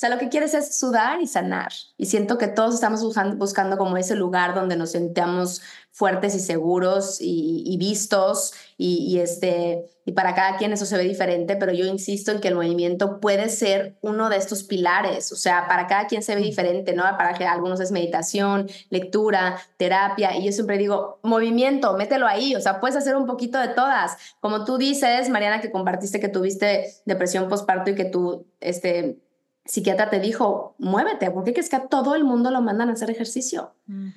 sea, lo que quieres es sudar y sanar. Y siento que todos estamos buscando, buscando como ese lugar donde nos sentamos fuertes y seguros y, vistos y, este, y para cada quien eso se ve diferente, pero yo insisto en que el movimiento puede ser uno de estos pilares, o sea, para cada quien se ve diferente, ¿no? Para que algunos es meditación, lectura, terapia, y yo siempre digo, movimiento, mételo ahí, o sea, puedes hacer un poquito de todas. Como tú dices, Mariana, que compartiste que tuviste depresión postparto y que tú, este, psiquiatra te dijo, muévete, porque es que a todo el mundo lo mandan a hacer ejercicio.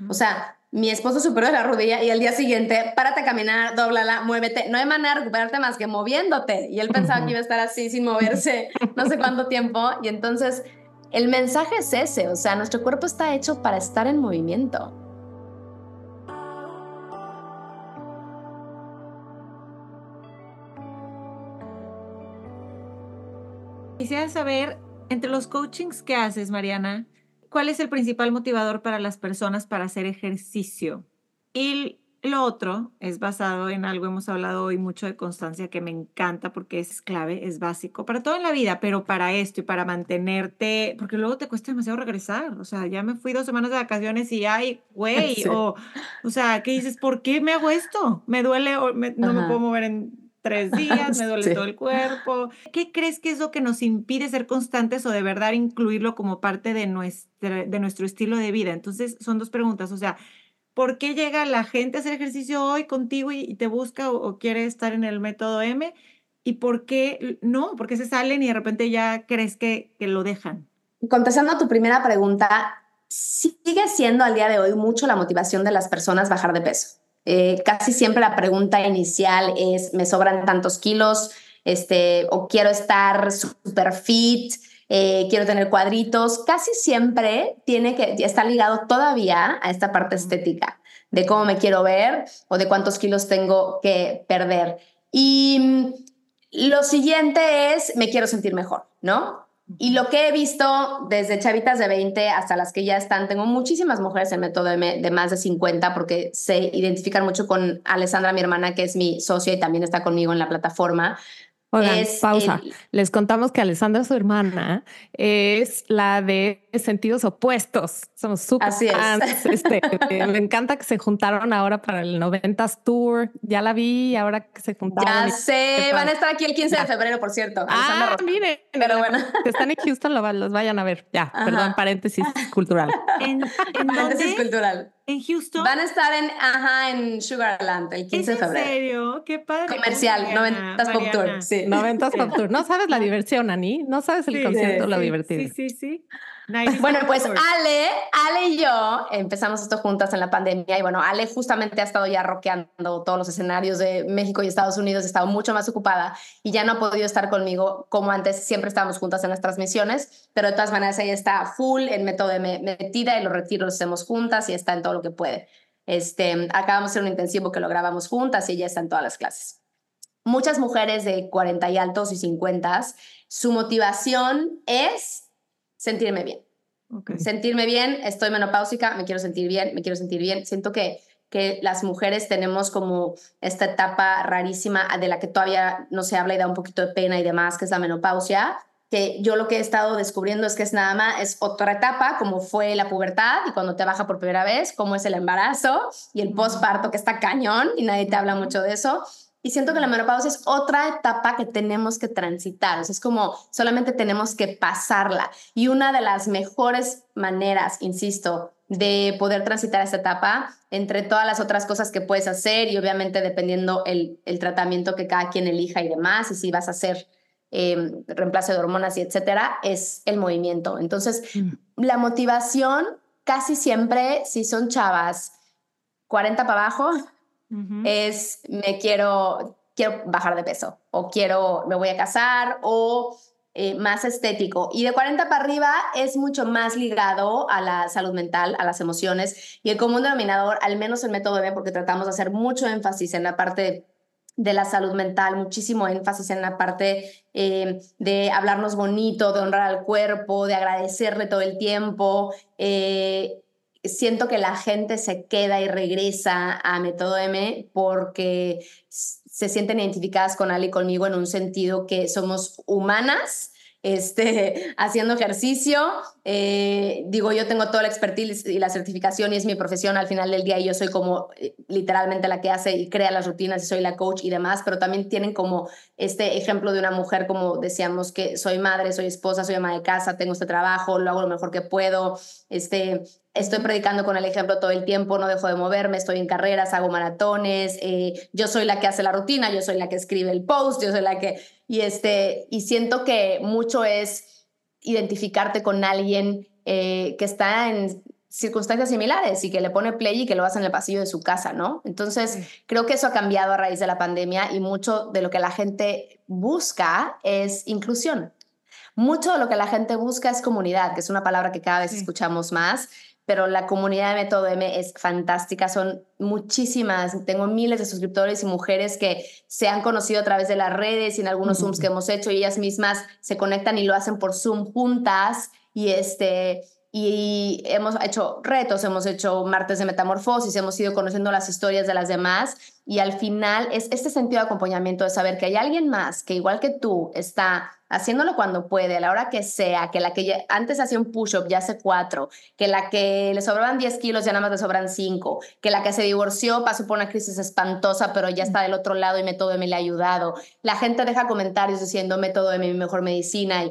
O sea, mi esposo superó de la rodilla y al día siguiente, párate a caminar, dóblala, muévete. No hay manera de recuperarte más que moviéndote. Y él pensaba que iba a estar así sin moverse no sé cuánto tiempo. Y entonces, el mensaje es ese, o sea, nuestro cuerpo está hecho para estar en movimiento. Quisiera saber entre los coachings que haces, Mariana, ¿cuál es el principal motivador para las personas para hacer ejercicio? Y lo otro es basado en algo, hemos hablado hoy mucho de constancia, que me encanta porque es clave, es básico para todo en la vida, pero para esto y para mantenerte, porque luego te cuesta demasiado regresar. O sea, ya me fui dos semanas de vacaciones y ay, güey, o, o sea, ¿qué dices? ¿Por qué me hago esto? Me duele, o no me puedo mover en tres días, me duele todo el cuerpo. ¿Qué crees que es lo que nos impide ser constantes o de verdad incluirlo como parte de, nuestra, de nuestro estilo de vida? Entonces, son dos preguntas. O sea, ¿por qué llega la gente a hacer ejercicio hoy contigo y, te busca o, quiere estar en el método M? ¿Y por qué no? ¿Por qué se salen y de repente ya crees que, que lo dejan? Contestando a tu primera pregunta, sigue siendo al día de hoy mucho la motivación de las personas bajar de peso. Eh, casi siempre la pregunta inicial es, ¿me sobran tantos kilos? Este, o quiero estar super fit, eh, quiero tener cuadritos. Casi siempre tiene que estar ligado todavía a esta parte estética, de cómo me quiero ver o de cuántos kilos tengo que perder. Y mm, lo siguiente es, me quiero sentir mejor, ¿no? Y lo que he visto desde chavitas de 20 hasta las que ya están, tengo muchísimas mujeres en método de, más de 50 porque se identifican mucho con Alessandra, mi hermana, que es mi socia y también está conmigo en la plataforma. Oigan, pausa. Les contamos que Alessandra, su hermana, es la de sentidos opuestos. Somos súper fans. Este, me encanta que se juntaron ahora para el 90s Tour. Ya la vi, ahora que se juntaron. Ya sé, van a estar aquí el 15 de febrero, por cierto. Ah, miren. Pero bueno. Que están en Houston, los vayan a ver. Ya, perdón, paréntesis cultural. ¿En, paréntesis cultural. ¿En Houston? Van a estar en, ajá, en Sugarland el 15 de febrero. ¿En serio? Qué padre. Comercial, 90s Pop Tour. Sí. 90s Pop Tour. No sabes la diversión, Ani. No sabes el concierto, lo divertido. Sí, sí, sí. Bueno, pues Ale, Ale y yo empezamos esto juntas en la pandemia y bueno, Ale justamente ha estado ya rockeando todos los escenarios de México y Estados Unidos, ha estado mucho más ocupada y ya no ha podido estar conmigo como antes, siempre estábamos juntas en las transmisiones, pero de todas maneras ella está full en método de metida y los retiros los hacemos juntas y está en todo lo que puede. Este, acabamos de hacer un intensivo que lo grabamos juntas y ella está en todas las clases. Muchas mujeres de 40 y altos y 50, su motivación es sentirme bien. Sentirme bien, estoy menopáusica, me quiero sentir bien, me quiero sentir bien. Siento que, que las mujeres tenemos como esta etapa rarísima de la que todavía no se habla y da un poquito de pena y demás, que es la menopausia, que yo lo que he estado descubriendo es que es nada más, es otra etapa, como fue la pubertad y cuando te baja por primera vez, como es el embarazo y el postparto que está cañón y nadie te habla mucho de eso. Y siento que la menopausia es otra etapa que tenemos que transitar. O sea, es como solamente tenemos que pasarla. Y una de las mejores maneras, insisto, de poder transitar esta etapa, entre todas las otras cosas que puedes hacer y obviamente dependiendo el, el tratamiento que cada quien elija y demás, y si vas a hacer eh, reemplazo de hormonas y etcétera, es el movimiento. Entonces, mm. la motivación casi siempre, si son chavas 40 para abajo, es me quiero, quiero bajar de peso o quiero, me voy a casar o eh, más estético. Y de 40 para arriba es mucho más ligado a la salud mental, a las emociones y el común denominador, al menos el método B, porque tratamos de hacer mucho énfasis en la parte de la salud mental, muchísimo énfasis en la parte eh, de hablarnos bonito, de honrar al cuerpo, de agradecerle todo el tiempo. Eh, siento que la gente se queda y regresa a Método M porque se sienten identificadas con Ali y conmigo en un sentido que somos humanas este, haciendo ejercicio. Eh, digo, yo tengo toda la expertise y la certificación y es mi profesión al final del día y yo soy como eh, literalmente la que hace y crea las rutinas y soy la coach y demás, pero también tienen como este ejemplo de una mujer, como decíamos, que soy madre, soy esposa, soy ama de casa, tengo este trabajo, lo hago lo mejor que puedo, este, estoy predicando con el ejemplo todo el tiempo, no dejo de moverme, estoy en carreras, hago maratones, eh, yo soy la que hace la rutina, yo soy la que escribe el post, yo soy la que, y, este, y siento que mucho es identificarte con alguien eh, que está en circunstancias similares y que le pone play y que lo hace en el pasillo de su casa, ¿no? Entonces, creo que eso ha cambiado a raíz de la pandemia y mucho de lo que la gente busca es inclusión. Mucho de lo que la gente busca es comunidad, que es una palabra que cada vez escuchamos más pero la comunidad de Método M es fantástica, son muchísimas, tengo miles de suscriptores y mujeres que se han conocido a través de las redes y en algunos Zooms que hemos hecho y ellas mismas se conectan y lo hacen por Zoom juntas y este y hemos hecho retos, hemos hecho martes de metamorfosis, hemos ido conociendo las historias de las demás y al final es este sentido de acompañamiento de saber que hay alguien más que igual que tú está haciéndolo cuando puede, a la hora que sea, que la que antes hacía un push-up ya hace cuatro, que la que le sobraban 10 kilos ya nada más le sobran cinco, que la que se divorció pasó por una crisis espantosa pero ya está del otro lado y método me le ha ayudado. La gente deja comentarios diciendo método de mi mejor medicina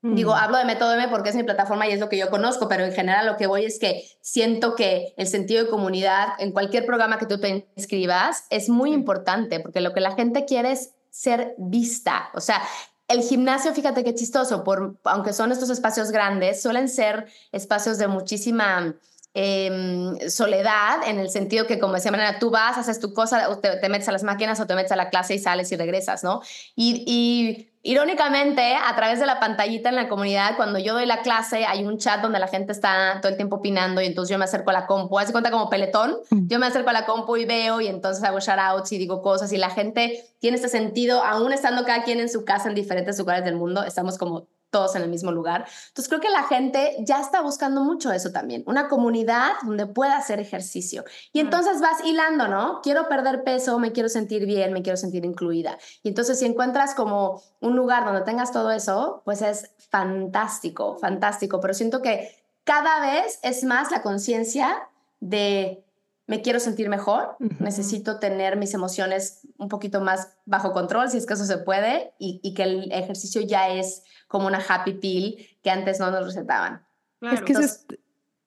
Digo, hablo de Método M porque es mi plataforma y es lo que yo conozco, pero en general lo que voy es que siento que el sentido de comunidad en cualquier programa que tú te inscribas es muy importante porque lo que la gente quiere es ser vista. O sea, el gimnasio, fíjate qué chistoso, por, aunque son estos espacios grandes, suelen ser espacios de muchísima em, soledad, en el sentido que, como decía Mariana, tú vas, haces tu cosa, te, te, metes a las máquinas o te metes a la clase y sales y regresas, ¿no? Y, y Irónicamente, a través de la pantallita en la comunidad, cuando yo doy la clase, hay un chat donde la gente está todo el tiempo opinando y entonces yo me acerco a la compu, hace cuenta como peletón, mm. yo me acerco a la compu y veo y entonces hago shoutouts y digo cosas y la gente tiene este sentido, aún estando cada quien en su casa en diferentes lugares del mundo, estamos como todos en el mismo lugar. Entonces creo que la gente ya está buscando mucho eso también, una comunidad donde pueda hacer ejercicio. Y entonces vas hilando, ¿no? Quiero perder peso, me quiero sentir bien, me quiero sentir incluida. Y entonces si encuentras como un lugar donde tengas todo eso, pues es fantástico, fantástico. Pero siento que cada vez es más la conciencia de me quiero sentir mejor, necesito tener mis emociones un poquito más bajo control, si es que eso se puede, y, que el ejercicio ya es como una happy pill que antes no nos recetaban. Es que es,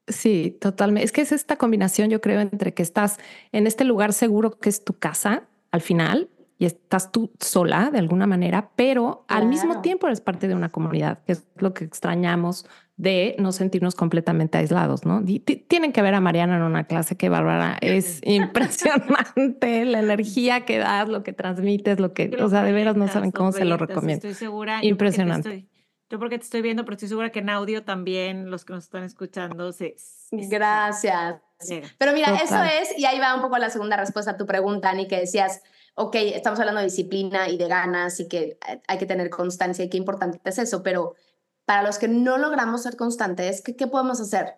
sí, totalmente. Es que es esta combinación, yo creo, entre que estás en este lugar seguro que es tu casa al final y estás tú sola de alguna manera, pero al mismo tiempo eres parte de una comunidad, que es lo que extrañamos de no sentirnos completamente aislados, ¿no? tienen que ver a Mariana en una clase que Bárbara es impresionante, la energía que das, lo que transmites, lo que, o sea, de veras no saben cómo se lo recomiendo. Estoy segura. Impresionante. Yo porque, te estoy viendo, pero estoy segura que en audio también los que nos están escuchando se... Gracias. Pero mira, eso es, y ahí va un poco la segunda respuesta a tu pregunta, Ani, que decías, ok, estamos hablando de disciplina y de ganas y que hay que tener constancia y qué importante es eso, pero para los que no logramos ser constantes, ¿qué, qué podemos hacer?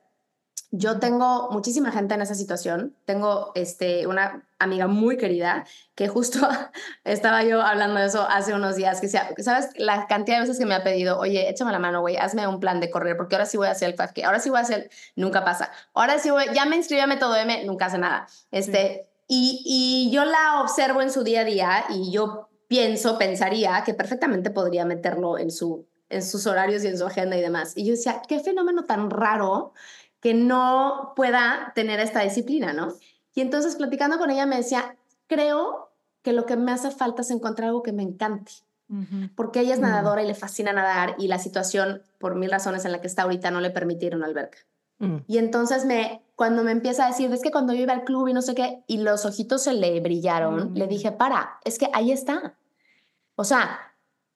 Yo tengo muchísima gente en esa situación. Tengo este, una amiga muy querida que justo estaba yo hablando de eso hace unos días, que ¿sabes? La cantidad de veces que me ha pedido, oye, échame la mano, güey, hazme un plan de correr, porque ahora sí voy a hacer el 5 ahora sí voy a hacer, nunca pasa. Ahora sí voy, ya me inscribí a Método M, nunca hace nada. Este, y, y yo la observo en su día a día y yo pienso, pensaría que perfectamente podría meterlo en su en sus horarios y en su agenda y demás. Y yo decía, qué fenómeno tan raro que no pueda tener esta disciplina, ¿no? Y entonces platicando con ella me decía, creo que lo que me hace falta es encontrar algo que me encante. Porque ella es mm. nadadora y le fascina nadar y la situación, por mil razones en la que está ahorita, no le permitieron alberca. Mm. Y entonces me, cuando me empieza a decir, es que cuando yo iba al club y no sé qué, y los ojitos se le brillaron, le dije, para, es que ahí está. O sea,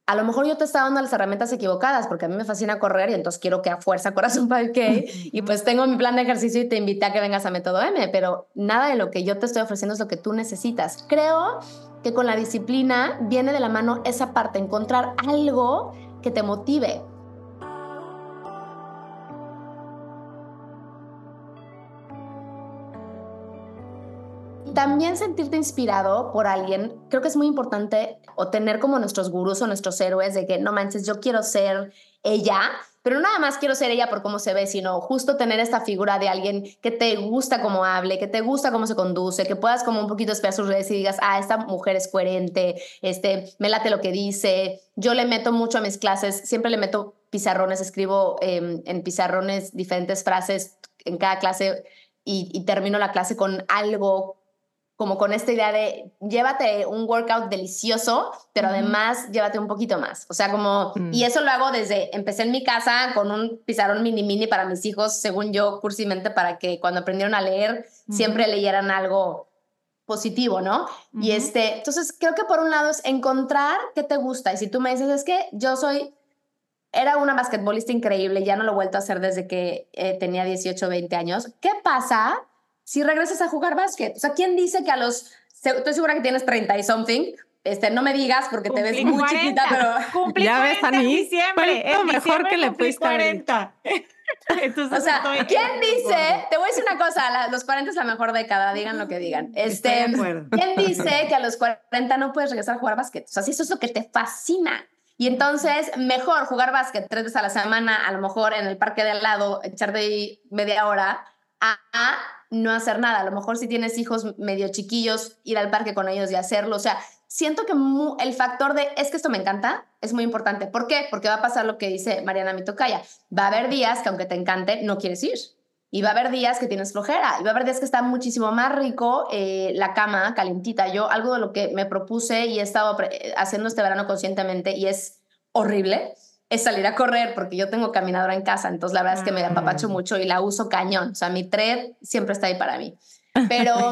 a lo mejor yo te estaba dando las herramientas equivocadas porque a mí me fascina correr y entonces quiero que a fuerza corras un 5K y pues tengo mi plan de ejercicio y te invité a que vengas a Método M, pero nada de lo que yo te estoy ofreciendo es lo que tú necesitas. Creo que con la disciplina viene de la mano esa parte, encontrar algo que te motive. También sentirte inspirado por alguien, creo que es muy importante o tener como nuestros gurús o nuestros héroes de que no manches, yo quiero ser ella, pero nada más quiero ser ella por cómo se ve, sino justo tener esta figura de alguien que te gusta cómo hable, que te gusta cómo se conduce, que puedas como un poquito esperar sus redes y digas, ah, esta mujer es coherente, este, me late lo que dice. Yo le meto mucho a mis clases, siempre le meto pizarrones, escribo em, en pizarrones diferentes frases en cada clase y, y termino la clase con algo como con esta idea de llévate un workout delicioso, pero además llévate un poquito más. O sea, como, mm. y eso lo hago desde, empecé en mi casa con un pizarrón mini mini para mis hijos, según yo, cursimente, para que cuando aprendieron a leer, siempre leyeran algo positivo, ¿no? Y este, entonces creo que por un lado es encontrar qué te gusta. Y si tú me dices, es que yo soy, era una basquetbolista increíble, ya no lo he vuelto a hacer desde que eh, tenía 18, 20 años. ¿Qué pasa? Si regresas a jugar básquet. O sea, ¿quién dice que a los... Estoy segura que tienes 30 y something, este, no me digas porque te ves muy chiquita, pero cumplí ya ves a mí. diciembre, es mejor que le fuiste 40. Entonces, o sea, ¿quién dice? Te voy a decir una cosa, los 40 es la mejor década, digan lo que digan. Este, ¿quién dice que a los 40 no puedes regresar a jugar básquet? O sea, si eso es lo que te fascina. Y entonces, mejor jugar básquet tres veces a la semana, a lo mejor en el parque de al lado, echar de media hora, a no hacer nada. A lo mejor si tienes hijos medio chiquillos, ir al parque con ellos y hacerlo. O sea, siento que el factor de es que esto me encanta es muy importante. ¿Por qué? Porque va a pasar lo que dice Mariana Mitocaya. Va a haber días que aunque te encante, no quieres ir. Y va a haber días que tienes flojera. Y va a haber días que está muchísimo más rico eh, la cama calentita. Yo algo de lo que me propuse y he estado haciendo este verano conscientemente y es horrible es salir a correr porque yo tengo caminadora en casa, entonces la verdad es que me apapacho ah. mucho y la uso cañón, o sea, mi thread siempre está ahí para mí. Pero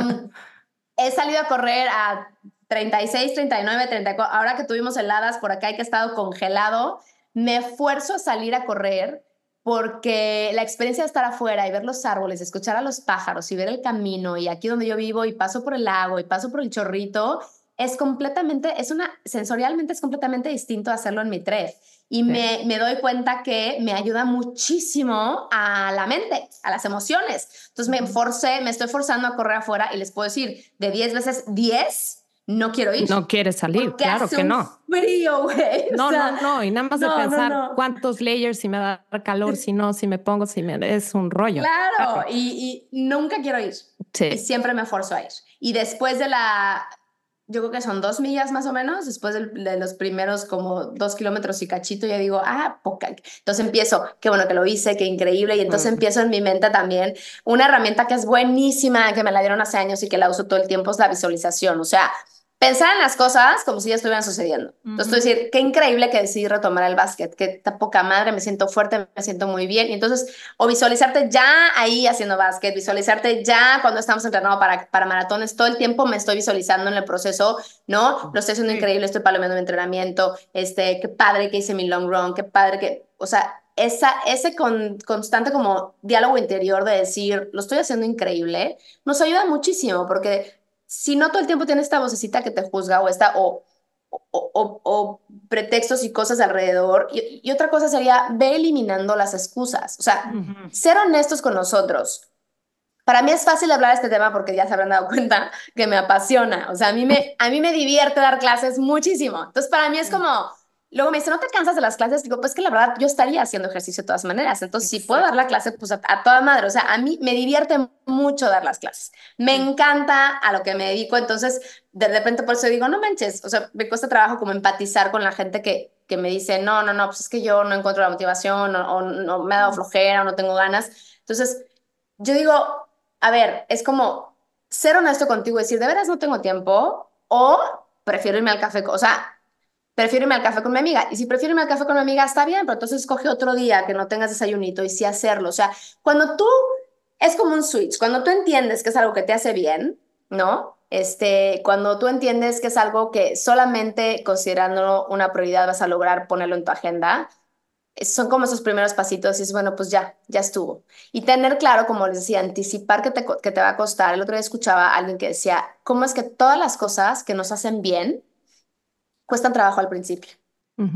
he salido a correr a 36, 39, 34, ahora que tuvimos heladas por acá y que he estado congelado, me esfuerzo a salir a correr porque la experiencia de estar afuera y ver los árboles, escuchar a los pájaros y ver el camino y aquí donde yo vivo y paso por el lago y paso por el chorrito, es completamente, es una, sensorialmente es completamente distinto hacerlo en mi trev. Y me, me, doy cuenta que me ayuda muchísimo a la mente, a las emociones. Entonces me forcé, me estoy forzando a correr afuera y les puedo decir, de 10 veces 10 no quiero ir. No quieres salir, claro que no. Frío, güey. No, no, no. Y nada más de pensar cuántos layers, si me da calor, si no, si me pongo, si me. Es un rollo. Claro, Y, y, nunca quiero ir. Sí. Y siempre me forzo a ir. Y después de la yo creo que son dos millas más o menos, después de, los primeros como dos kilómetros y cachito, ya digo, ah, poca. Entonces empiezo, qué bueno que lo hice, qué increíble, y entonces empiezo en mi mente también una herramienta que es buenísima, que me la dieron hace años y que la uso todo el tiempo, es la visualización, o sea, pensar en las cosas como si ya estuvieran sucediendo. Entonces, tú decir, qué increíble que decidí retomar el básquet, qué poca madre, me siento fuerte, me siento muy bien. Y entonces, o visualizarte ya ahí haciendo básquet, visualizarte ya cuando estamos entrenando para, para maratones, todo el tiempo me estoy visualizando en el proceso, ¿no? Lo estoy haciendo increíble, estoy palomeando mi entrenamiento, este, qué padre que hice mi long run, qué padre que, o sea, esa, ese con, constante como diálogo interior de decir, lo estoy haciendo increíble, nos ayuda muchísimo porque si no todo el tiempo tienes esta vocecita que te juzga o esta, o, o, o, pretextos y cosas alrededor. Y, otra cosa sería, ve eliminando las excusas. O sea, ser honestos con nosotros. Para mí es fácil hablar de este tema porque ya se habrán dado cuenta que me apasiona. O sea, a mí me, a mí me divierte dar clases muchísimo. Entonces, para mí es como Luego me dice, ¿no te cansas de las clases? Digo, pues que la verdad yo estaría haciendo ejercicio de todas maneras. Entonces, si puedo dar la clase, pues a, toda madre. O sea, a mí me divierte mucho dar las clases. Me encanta a lo que me dedico. Entonces, de repente por eso digo, no manches. O sea, me cuesta trabajo como empatizar con la gente que, que me dice, no, no, no, pues es que yo no encuentro la motivación o, no me ha dado flojera o no tengo ganas. Entonces, yo digo, a ver, es como ser honesto contigo y decir, de veras no tengo tiempo o prefiero irme al café. O sea, prefiero irme al café con mi amiga. Y si prefiero irme al café con mi amiga, está bien, pero entonces escoge otro día que no tengas desayunito y sí hacerlo. O sea, cuando tú, es como un switch, cuando tú entiendes que es algo que te hace bien, ¿no? Este, cuando tú entiendes que es algo que solamente considerándolo una prioridad vas a lograr ponerlo en tu agenda, son como esos primeros pasitos y es bueno, pues ya, ya estuvo. Y tener claro, como les decía, anticipar que te, que te va a costar. El otro día escuchaba a alguien que decía, ¿cómo es que todas las cosas que nos hacen bien cuestan trabajo al principio.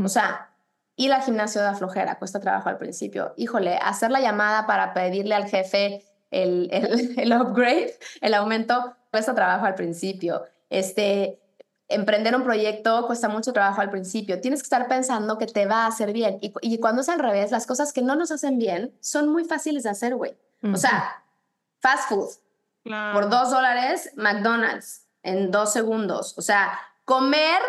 O sea, ir al gimnasio de flojera cuesta trabajo al principio. Híjole, hacer la llamada para pedirle al jefe el, el, el upgrade, el aumento, cuesta trabajo al principio. Este, emprender un proyecto cuesta mucho trabajo al principio. Tienes que estar pensando que te va a hacer bien. Y, y cuando es al revés, las cosas que no nos hacen bien son muy fáciles de hacer, güey. O sea, fast food. Por dos dólares, McDonald's en dos segundos. O sea, comer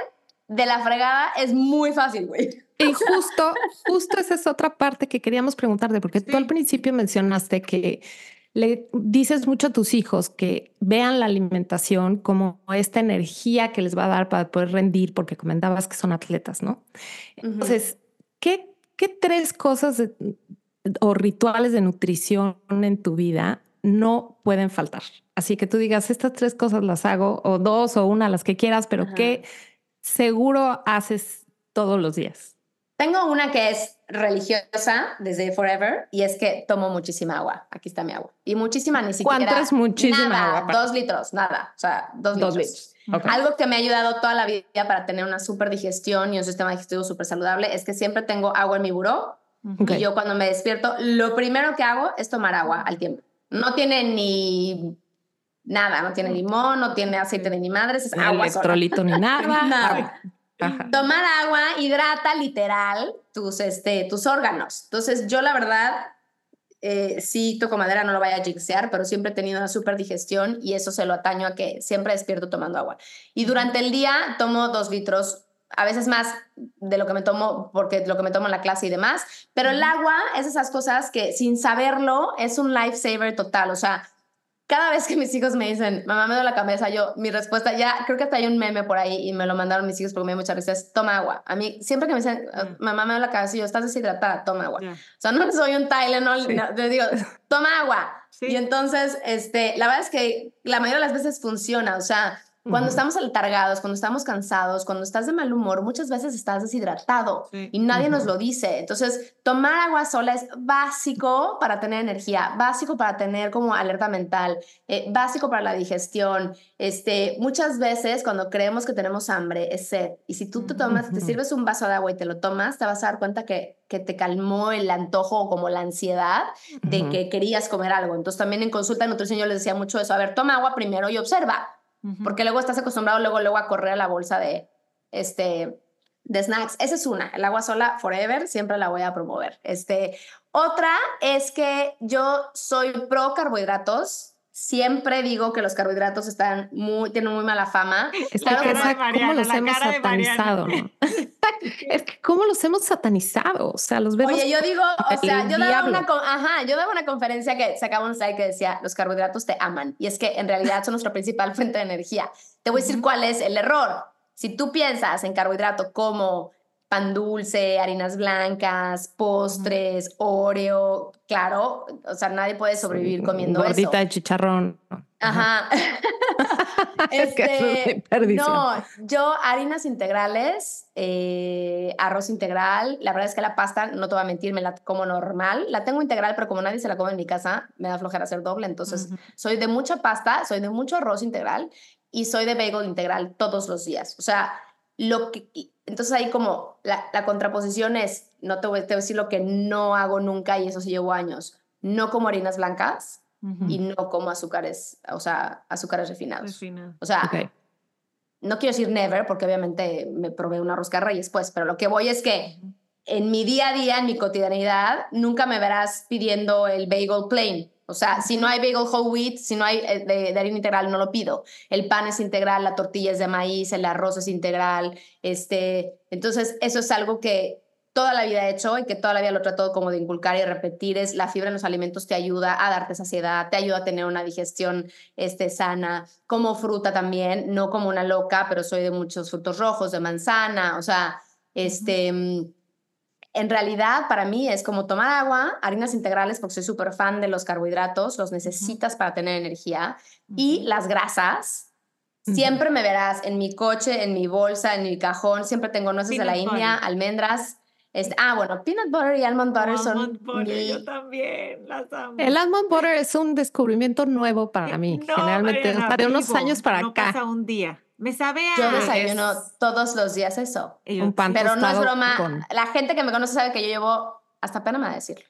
de la fregada es muy fácil, güey. Y justo, justo esa es otra parte que queríamos preguntarte, porque tú al principio mencionaste que le dices mucho a tus hijos que vean la alimentación como esta energía que les va a dar para poder rendir, porque comentabas que son atletas, ¿no? Entonces, ¿qué, ¿qué, tres cosas o rituales de nutrición en tu vida no pueden faltar? Así que tú digas, estas tres cosas las hago, o dos o una, las que quieras, pero ¿qué seguro haces todos los días? Tengo una que es religiosa desde forever y es que tomo muchísima agua. Aquí está mi agua. Y muchísima ni siquiera. ¿Cuánto es muchísima agua? Dos litros, nada. O sea, dos, litros. Algo que me ha ayudado toda la vida para tener una súper digestión y un sistema digestivo súper saludable es que siempre tengo agua en mi buró. Y yo cuando me despierto, lo primero que hago es tomar agua al tiempo. No tiene ni Nada, no tiene limón, no tiene aceite de ni madres, es agua. electrolito ni nada. nada. Tomar agua hidrata literal tus, este, tus órganos. Entonces, yo la verdad, eh, sí toco madera, no lo vaya a jinxear, pero siempre he tenido una súper digestión y eso se lo ataño a que siempre despierto tomando agua. Y durante el día tomo dos litros a veces más de lo que me tomo, porque lo que me tomo en la clase y demás, pero el agua es esas cosas que sin saberlo es un lifesaver total, o sea, cada vez que mis hijos me dicen, mamá, me duele la cabeza, yo, mi respuesta, ya creo que hasta hay un meme por ahí y me lo mandaron mis hijos porque me dio mucha risa, es toma agua. A mí, siempre que me dicen, mm. mamá, me duele la cabeza, yo, estás deshidratada, toma agua. O sea, no soy un Tylenol, no, digo, toma agua. Y entonces, este, la verdad es que la mayoría de las veces funciona, o sea, Cuando estamos aletargados, cuando estamos cansados, cuando estás de mal humor, muchas veces estás deshidratado y nadie nos lo dice. Entonces, tomar agua sola es básico para tener energía, básico para tener como alerta mental, eh, básico para la digestión. Este, muchas veces cuando creemos que tenemos hambre es sed. Y si tú te tomas, te sirves un vaso de agua y te lo tomas, te vas a dar cuenta que, que te calmó el antojo o como la ansiedad de que querías comer algo. Entonces, también en consulta de nutrición yo les decía mucho eso. A ver, toma agua primero y observa porque luego estás acostumbrado luego, luego a correr a la bolsa de, este, de snacks. Esa es una, el agua sola forever, siempre la voy a promover. Este, otra es que yo soy pro carbohidratos. Siempre digo que los carbohidratos están muy, tienen muy mala fama. Es que ¿cómo los hemos satanizado? es que cómo los hemos satanizado, o sea, los vemos. Oye, yo digo, o sea, yo daba, una, ajá, yo daba una conferencia que sacaba un slide que decía, los carbohidratos te aman, y es que en realidad son nuestra principal fuente de energía. Te voy a decir cuál es el error. Si tú piensas en carbohidrato como pan dulce, harinas blancas, postres, Oreo, claro, o sea, nadie puede sobrevivir comiendo gordita eso. de chicharrón. Ajá. este, no, yo harinas integrales, eh, arroz integral, la verdad es que la pasta, no te voy a mentir, me la como normal, la tengo integral, pero como nadie se la come en mi casa, me da flojera hacer doble, entonces soy de mucha pasta, soy de mucho arroz integral y soy de bagel integral todos los días. O sea, lo que entonces ahí como la, la contraposición es, no te voy, a decir lo que no hago nunca y eso sí llevo años, no como harinas blancas y no como azúcares, o sea, azúcares refinados. O sea, no quiero decir never porque obviamente me probé una rosca reyes, pues, pero lo que voy es que en mi día a día, en mi cotidianidad, nunca me verás pidiendo el bagel plain. O sea, si no hay bagel whole wheat, si no hay eh, de, harina integral, no lo pido. El pan es integral, la tortilla es de maíz, el arroz es integral. Este, entonces, eso es algo que toda la vida he hecho y que toda la vida lo trato como de inculcar y repetir es la fibra en los alimentos te ayuda a darte saciedad, te ayuda a tener una digestión este, sana, como fruta también, no como una loca, pero soy de muchos frutos rojos, de manzana, o sea, este en realidad para mí es como tomar agua, harinas integrales, porque soy súper fan de los carbohidratos, los necesitas para tener energía, y las grasas. Siempre me verás en mi coche, en mi bolsa, en mi cajón, siempre tengo nueces de la India, almendras. Este, ah, bueno, peanut butter y almond butter son. Butter, Yo también las amo. El almond butter es un descubrimiento nuevo para mí. Generalmente, de unos años para no acá. Pasa un día. Me sabe a... Yo desayuno todos los días eso. Un pan Pero no es broma. La gente que me conoce sabe que yo llevo, hasta pena me va a decirlo.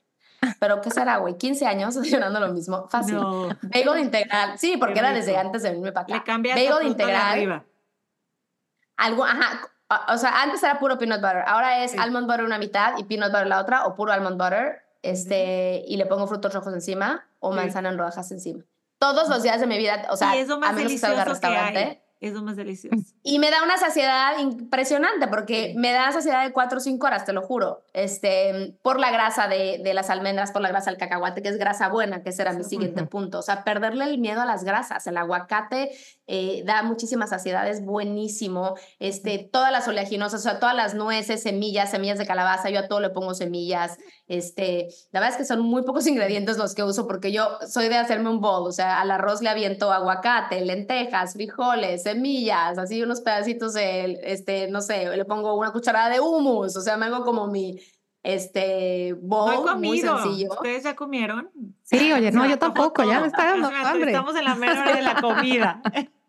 Pero ¿qué será, güey? 15 años desayunando lo mismo. Fácil. No. Bagel integral. Sí, porque era desde antes de venirme para acá. Le cambié Bagel integral. Algo, ajá. O sea, antes era puro peanut butter. Ahora es almond butter una mitad y peanut butter la otra, o puro almond butter. Este, y le pongo frutos rojos encima o manzana en rodajas encima. Todos los días de mi vida, o sea, a menos que salga al restaurante es lo más delicioso. Y me da una saciedad impresionante porque me da saciedad de 4 o 5 horas, te lo juro. Este, por la grasa de, de, las almendras, por la grasa del cacahuate, que es grasa buena, que ese era mi siguiente punto. O sea, perderle el miedo a las grasas. El aguacate eh, da muchísima saciedad, es buenísimo. Este, todas las oleaginosas, o sea, todas las nueces, semillas, semillas de calabaza, yo a todo le pongo semillas. Este, la verdad es que son muy pocos ingredientes los que uso porque yo soy de hacerme un bowl. O sea, al arroz le aviento aguacate, lentejas, frijoles, semillas, así unos pedacitos de, este, no sé, le pongo una cucharada de hummus, o sea, me hago como mi, este, bowl muy sencillo. ¿Ustedes ya comieron? Sí, oye, no, yo tampoco, ya me está dando hambre. Estamos en la mera de la comida.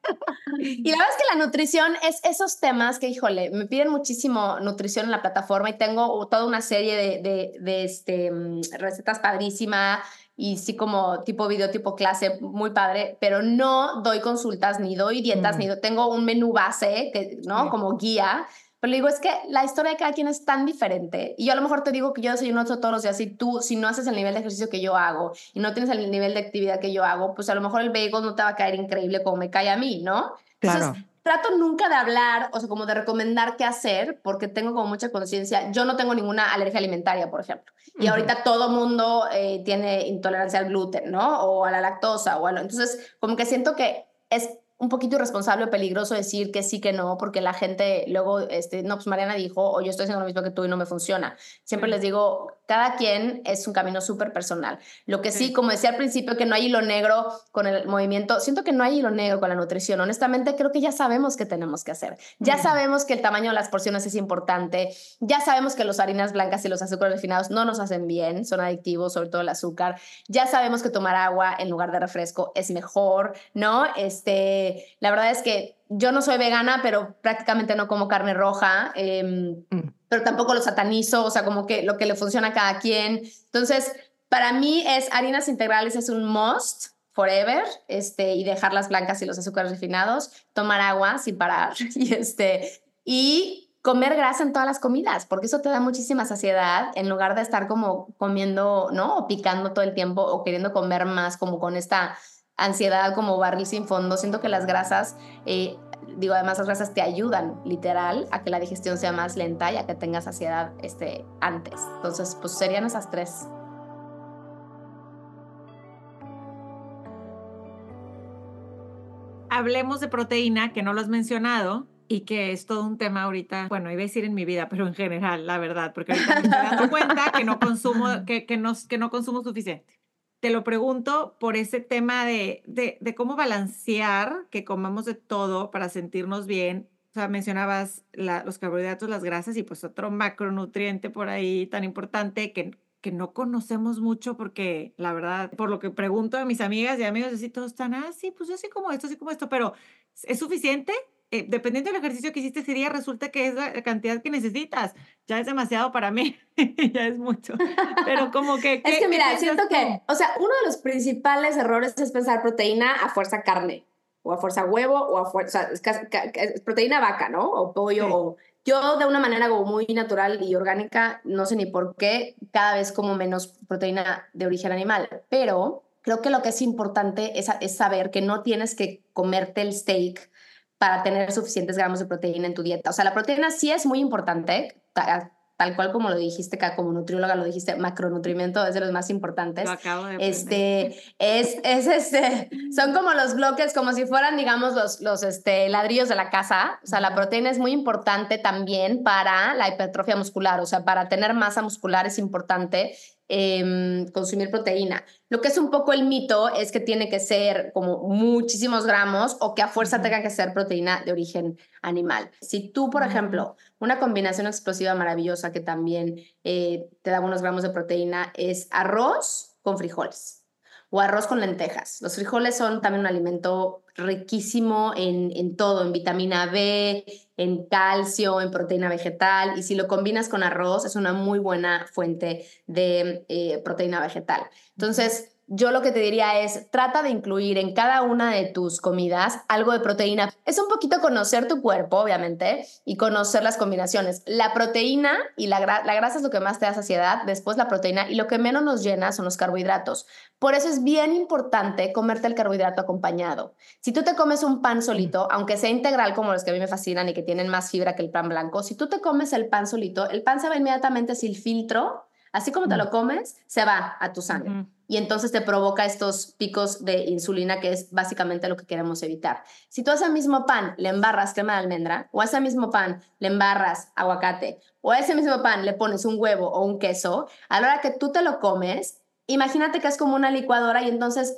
Y la verdad es que la nutrición es esos temas que, híjole, me piden muchísimo nutrición en la plataforma y tengo toda una serie de, de, de este, mm, recetas padrísimas y sí como tipo video, tipo clase, muy padre, pero no doy consultas, ni doy dietas, ni tengo un menú base, que, ¿no? Como guía. Pero le digo, es que la historia de cada quien es tan diferente. Y yo a lo mejor te digo que yo desayuno todos los días y tú, si no haces el nivel de ejercicio que yo hago y no tienes el nivel de actividad que yo hago, pues a lo mejor el bagel no te va a caer increíble como me cae a mí, ¿no? Claro trato nunca de hablar, o sea, como de recomendar qué hacer, porque tengo como mucha conciencia. Yo no tengo ninguna alergia alimentaria, por ejemplo. Y ahorita todo mundo eh, tiene intolerancia al gluten, ¿no? O a la lactosa, o bueno. Entonces, como que siento que es un poquito irresponsable o peligroso decir que sí, que no, porque la gente luego, este, no, pues Mariana dijo, o yo estoy haciendo lo mismo que tú y no me funciona. Siempre les digo, cada quien es un camino súper personal. Lo que sí. como decía al principio, que no hay hilo negro con el movimiento, siento que no hay hilo negro con la nutrición. Honestamente, creo que ya sabemos qué tenemos que hacer. Ya sabemos que el tamaño de las porciones es importante. Ya sabemos que las harinas blancas y los azúcares refinados no nos hacen bien, son adictivos, sobre todo el azúcar. Ya sabemos que tomar agua en lugar de refresco es mejor, ¿no? Este, la verdad es que yo no soy vegana, pero prácticamente no como carne roja. Em, mm pero tampoco lo satanizo, o sea, como que lo que le funciona a cada quien. Entonces, para mí es harinas integrales es un must forever, este, y dejar las blancas y los azúcares refinados, tomar agua sin parar, y este, y comer grasa en todas las comidas, porque eso te da muchísima saciedad en lugar de estar como comiendo, ¿no? O picando todo el tiempo o queriendo comer más, como con esta ansiedad como barril sin fondo. Siento que las grasas eh, digo, además las grasas te ayudan literal a que la digestión sea más lenta y a que tengas saciedad este, antes. Entonces, pues serían esas tres. Hablemos de proteína, que no lo has mencionado y que es todo un tema ahorita, bueno, iba a decir en mi vida, pero en general, la verdad, porque ahorita me estoy dando cuenta que no consumo, que, que, no, que no consumo suficiente te lo pregunto por ese tema de, de, cómo balancear que comamos de todo para sentirnos bien. O sea, mencionabas los carbohidratos, las grasas y pues otro macronutriente por ahí tan importante que, que no conocemos mucho porque la verdad, por lo que pregunto a mis amigas y amigos, así todos están, ah, pues yo sí como esto, sí como esto, pero ¿es suficiente? Eh, dependiendo del ejercicio que hiciste ese día, resulta que es la cantidad que necesitas. Ya es demasiado para mí, ya es mucho. Pero como que... es que mira, siento que, o sea, uno de los principales errores es pensar proteína a fuerza carne, o a fuerza huevo, o a fuerza, es proteína vaca, ¿no? O pollo, o... Yo de una manera como muy natural y orgánica, no sé ni por qué, cada vez como menos proteína de origen animal, pero creo que lo que es importante es, es saber que no tienes que comerte el steak para tener suficientes gramos de proteína en tu dieta. O sea, la proteína sí es muy importante, tal cual como lo dijiste, como nutrióloga lo dijiste, macronutrimiento es de los más importantes. Lo acabo de este, es, es este, son como los bloques, como si fueran, digamos, los, los este, ladrillos de la casa. O sea, la proteína es muy importante también para la hipertrofia muscular, o sea, para tener masa muscular es importante Em, consumir proteína. Lo que es un poco el mito es que tiene que ser como muchísimos gramos o que a fuerza tenga que ser proteína de origen animal. Si tú, por ejemplo, una combinación explosiva maravillosa que también eh, te da unos gramos de proteína es arroz con frijoles o arroz con lentejas. Los frijoles son también un alimento riquísimo en, en, todo, en vitamina B, en calcio, en proteína vegetal, y si lo combinas con arroz es una muy buena fuente de eh, proteína vegetal. Entonces, yo lo que te diría es, trata de incluir en cada una de tus comidas algo de proteína. Es un poquito conocer tu cuerpo, obviamente, y conocer las combinaciones. La proteína y la, la grasa es lo que más te da saciedad, después la proteína, y lo que menos nos llena son los carbohidratos. Por eso es bien importante comerte el carbohidrato acompañado. Si tú te comes un pan solito, aunque sea integral como los que a mí me fascinan y que tienen más fibra que el pan blanco, si tú te comes el pan solito, el pan se va inmediatamente sin filtro, así como te lo comes, se va a tu sangre y entonces te provoca estos picos de insulina, que es básicamente lo que queremos evitar. Si tú a ese mismo pan le embarras crema de almendra, o a ese mismo pan le embarras aguacate, o a ese mismo pan le pones un huevo o un queso, a la hora que tú te lo comes, imagínate que es como una licuadora y entonces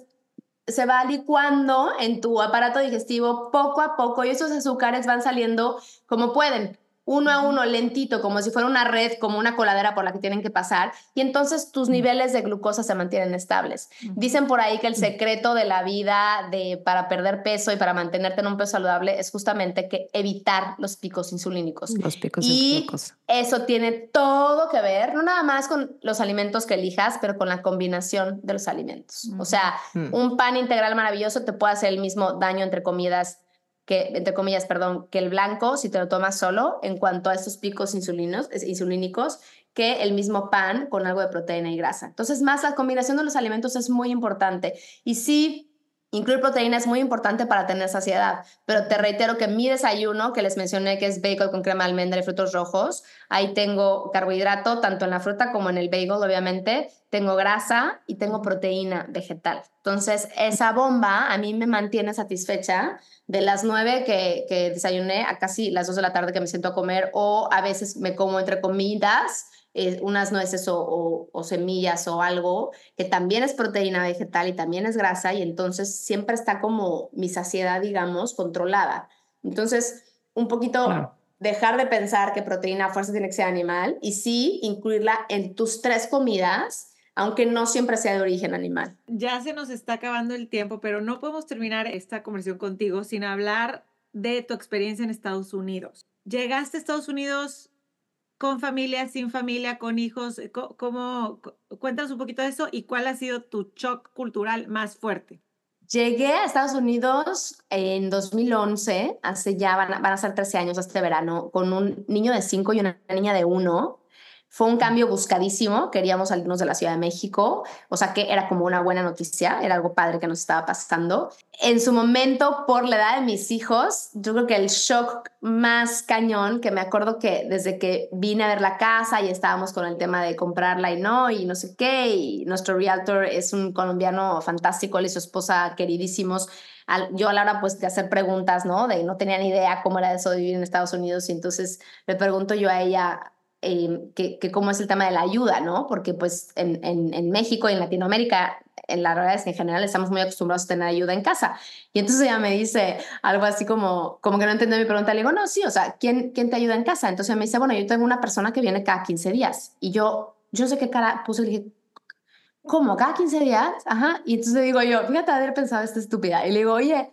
se va licuando en tu aparato digestivo poco a poco y esos azúcares van saliendo como pueden uno a uno, lentito, como si fuera una red, como una coladera por la que tienen que pasar, y entonces tus niveles de glucosa se mantienen estables. Dicen por ahí que el secreto de la vida de, para perder peso y para mantenerte en un peso saludable es justamente que evitar los picos insulínicos. Los picos y Eso tiene todo que ver, no nada más con los alimentos que elijas, pero con la combinación de los alimentos. O sea, un pan integral maravilloso te puede hacer el mismo daño entre comidas que, entre comillas, perdón, que el blanco, si te lo tomas solo, en cuanto a estos picos insulinos, insulínicos, que el mismo pan con algo de proteína y grasa. Entonces, más la combinación de los alimentos es muy importante. Y sí, incluir proteína es muy importante para tener saciedad, pero te reitero que mi desayuno, que les mencioné que es bacon con crema de almendra y frutos rojos, ahí tengo carbohidrato, tanto en la fruta como en el bagel, obviamente, tengo grasa y tengo proteína vegetal. Entonces, esa bomba a mí me mantiene satisfecha de las 9 que, que desayuné a casi las 2 de la tarde que me siento a comer o a veces me como entre comidas eh, unas nueces o, o, semillas o algo, que también es proteína vegetal y también es grasa, y entonces siempre está como mi saciedad, digamos, controlada. Entonces, un poquito dejar de pensar que proteína a fuerza tiene que ser animal y sí incluirla en tus tres comidas, aunque no siempre sea de origen animal. Ya se nos está acabando el tiempo, pero no podemos terminar esta conversación contigo sin hablar de tu experiencia en Estados Unidos. Llegaste a Estados Unidos con familia, sin familia, con hijos. ¿Cómo, cuéntanos un poquito de eso y cuál ha sido tu shock cultural más fuerte? Llegué a Estados Unidos en 2011, hace ya van van a ser 13 años este verano, con un niño de 5 y una niña de 1. Fue un cambio buscadísimo, queríamos salirnos de la Ciudad de México, o sea que era como una buena noticia, era algo padre que nos estaba pasando. En su momento, por la edad de mis hijos, yo creo que el shock más cañón, que me acuerdo que desde que vine a ver la casa y estábamos con el tema de comprarla y no, y no sé qué, y nuestro realtor es un colombiano fantástico, él y su esposa queridísimos, yo a la hora pues de hacer preguntas, ¿no? De no tenía ni idea cómo era eso de vivir en Estados Unidos y entonces le pregunto yo a ella, eh, que, cómo es el tema de la ayuda, ¿no? Porque pues en, en, México y en Latinoamérica, en la realidad es que en general estamos muy acostumbrados a tener ayuda en casa. Y entonces ella me dice algo así como, como que no entendió mi pregunta. Le digo, no, sí, o sea, ¿quién, ¿quién te ayuda en casa? Entonces me dice, bueno, yo tengo una persona que viene cada 15 días. Y yo, yo sé qué cara puse, le dije, ¿cómo? ¿Cada 15 días? Ajá. Y entonces le digo yo, fíjate haber pensado esta estúpida. Y le digo, oye,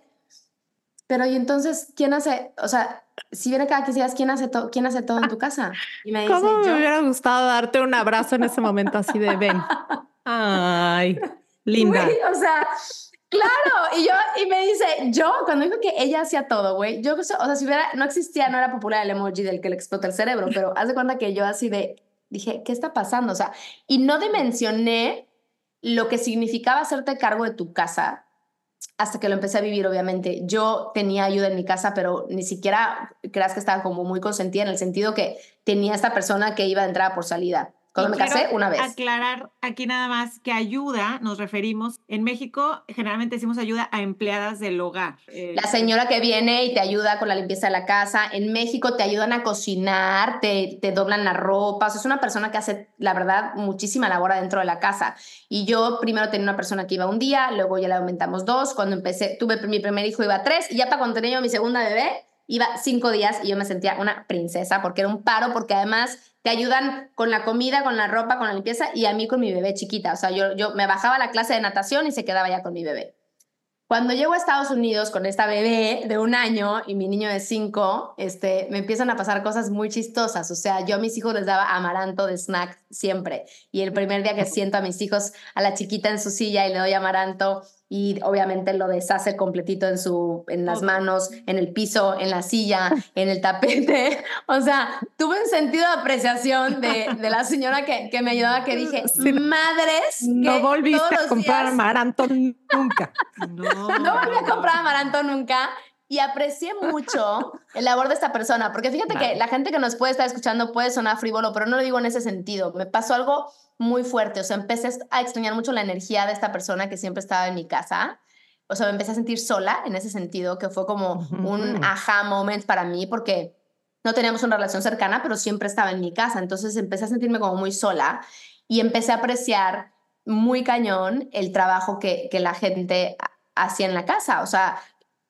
pero y entonces, ¿quién hace? O sea, si viene cada 15 días, ¿quién hace, todo ¿quién hace todo en tu casa? Y me dice, ¿Cómo me hubiera gustado darte un abrazo en ese momento así de ven? Ay, linda. o sea, claro. Y yo, y me dice, yo, cuando dijo que ella hacía todo, güey, yo, o sea, si hubiera, no existía, no era popular el emoji del que le explota el cerebro, pero haz de cuenta que yo así de, dije, ¿qué está pasando? O sea, y no dimensioné lo que significaba hacerte cargo de tu casa hasta que lo empecé a vivir, obviamente. Yo tenía ayuda en mi casa, pero ni siquiera creas que estaba como muy consentida en el sentido que tenía esta persona que iba de entrada por salida. Cuando me casé, una vez. Aclarar aquí nada más que ayuda, nos referimos, en México generalmente decimos ayuda a empleadas del hogar. Eh, la señora que viene y te ayuda con la limpieza de la casa. En México te ayudan a cocinar, te, te doblan la ropa. O sea, es una persona que hace, la verdad, muchísima labor dentro de la casa. Y yo primero tenía una persona que iba un día, luego ya le aumentamos dos. Cuando empecé, tuve mi primer hijo, iba tres. Y ya para cuando tenía yo mi segunda bebé, iba cinco días y yo me sentía una princesa porque era un paro, porque además te ayudan con la comida, con la ropa, con la limpieza y a mí con mi bebé chiquita. O sea, yo, yo me bajaba la clase de natación y se quedaba ya con mi bebé. Cuando llego a Estados Unidos con esta bebé de un año y mi niño de cinco, este, me empiezan a pasar cosas muy chistosas. O sea, yo a mis hijos les daba amaranto de snack siempre. Y el primer día que siento a mis hijos, a la chiquita en su silla y le doy amaranto, y obviamente lo deshace completito en, su, en las manos, en el piso, en la silla, en el tapete. O sea, tuve un sentido de apreciación de, de la señora que, que, me ayudaba que dije, madres. No volviste a comprar amaranto nunca. no. no volví a comprar amaranto nunca. Y aprecié mucho el labor de esta persona, porque fíjate que la gente que nos puede estar escuchando puede sonar frívolo, pero no lo digo en ese sentido. Me pasó algo muy fuerte, o sea, empecé a extrañar mucho la energía de esta persona que siempre estaba en mi casa. O sea, me empecé a sentir sola en ese sentido, que fue como un aha moment para mí, porque no teníamos una relación cercana, pero siempre estaba en mi casa. Entonces empecé a sentirme como muy sola y empecé a apreciar muy cañón el trabajo que, que la gente hacía en la casa. O sea,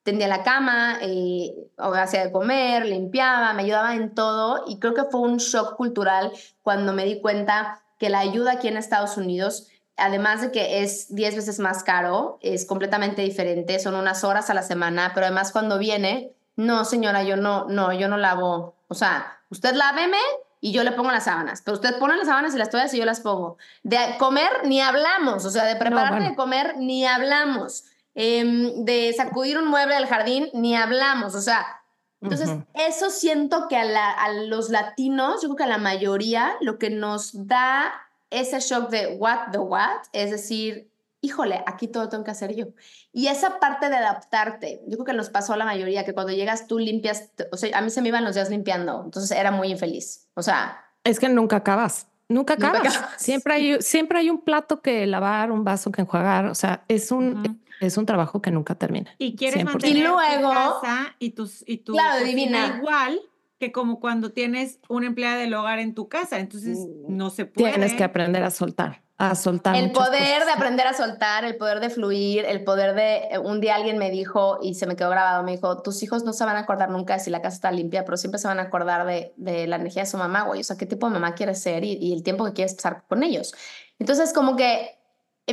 tendía la cama, eh, hacía de comer, limpiaba, me ayudaba en todo y creo que fue un shock cultural cuando me di cuenta que la ayuda aquí en Estados Unidos, además de que es 10 veces más caro, es completamente diferente, son unas horas a la semana, pero además cuando viene, no señora, yo no, no, yo no lavo, o sea, usted láveme y yo le pongo las sábanas, pero usted pone las sábanas y las toallas y yo las pongo. De comer ni hablamos, o sea, de preparar de comer ni hablamos. Em, de sacudir un mueble del jardín, ni hablamos, o sea, entonces eso siento que a, a, los latinos, yo creo que a la mayoría, lo que nos da ese shock de what the what, es decir, híjole, aquí todo tengo que hacer yo. Y esa parte de adaptarte, yo creo que nos pasó a la mayoría, que cuando llegas tú limpias, o sea, a mí se me iban los días limpiando, entonces era muy infeliz, o sea... Es que nunca acabas. Nunca acabas. Siempre hay, siempre hay un plato que lavar, un vaso que enjuagar. O sea, es un, es un trabajo que nunca termina. Y quieres mantener y luego, tu casa y, tus, y tu claro, divina. igual, que como cuando tienes una empleada del hogar en tu casa, entonces mm, no se puede. Tienes que aprender a soltar a soltar. El poder de aprender a soltar, el poder de fluir, el poder de... Eh, un día alguien me dijo, y se me quedó grabado, me dijo, tus hijos no se van a acordar nunca de si la casa está limpia, pero siempre se van a acordar de, de la energía de su mamá, güey. O sea, qué tipo de mamá quieres ser y, y el tiempo que quieres pasar con ellos. Entonces, como que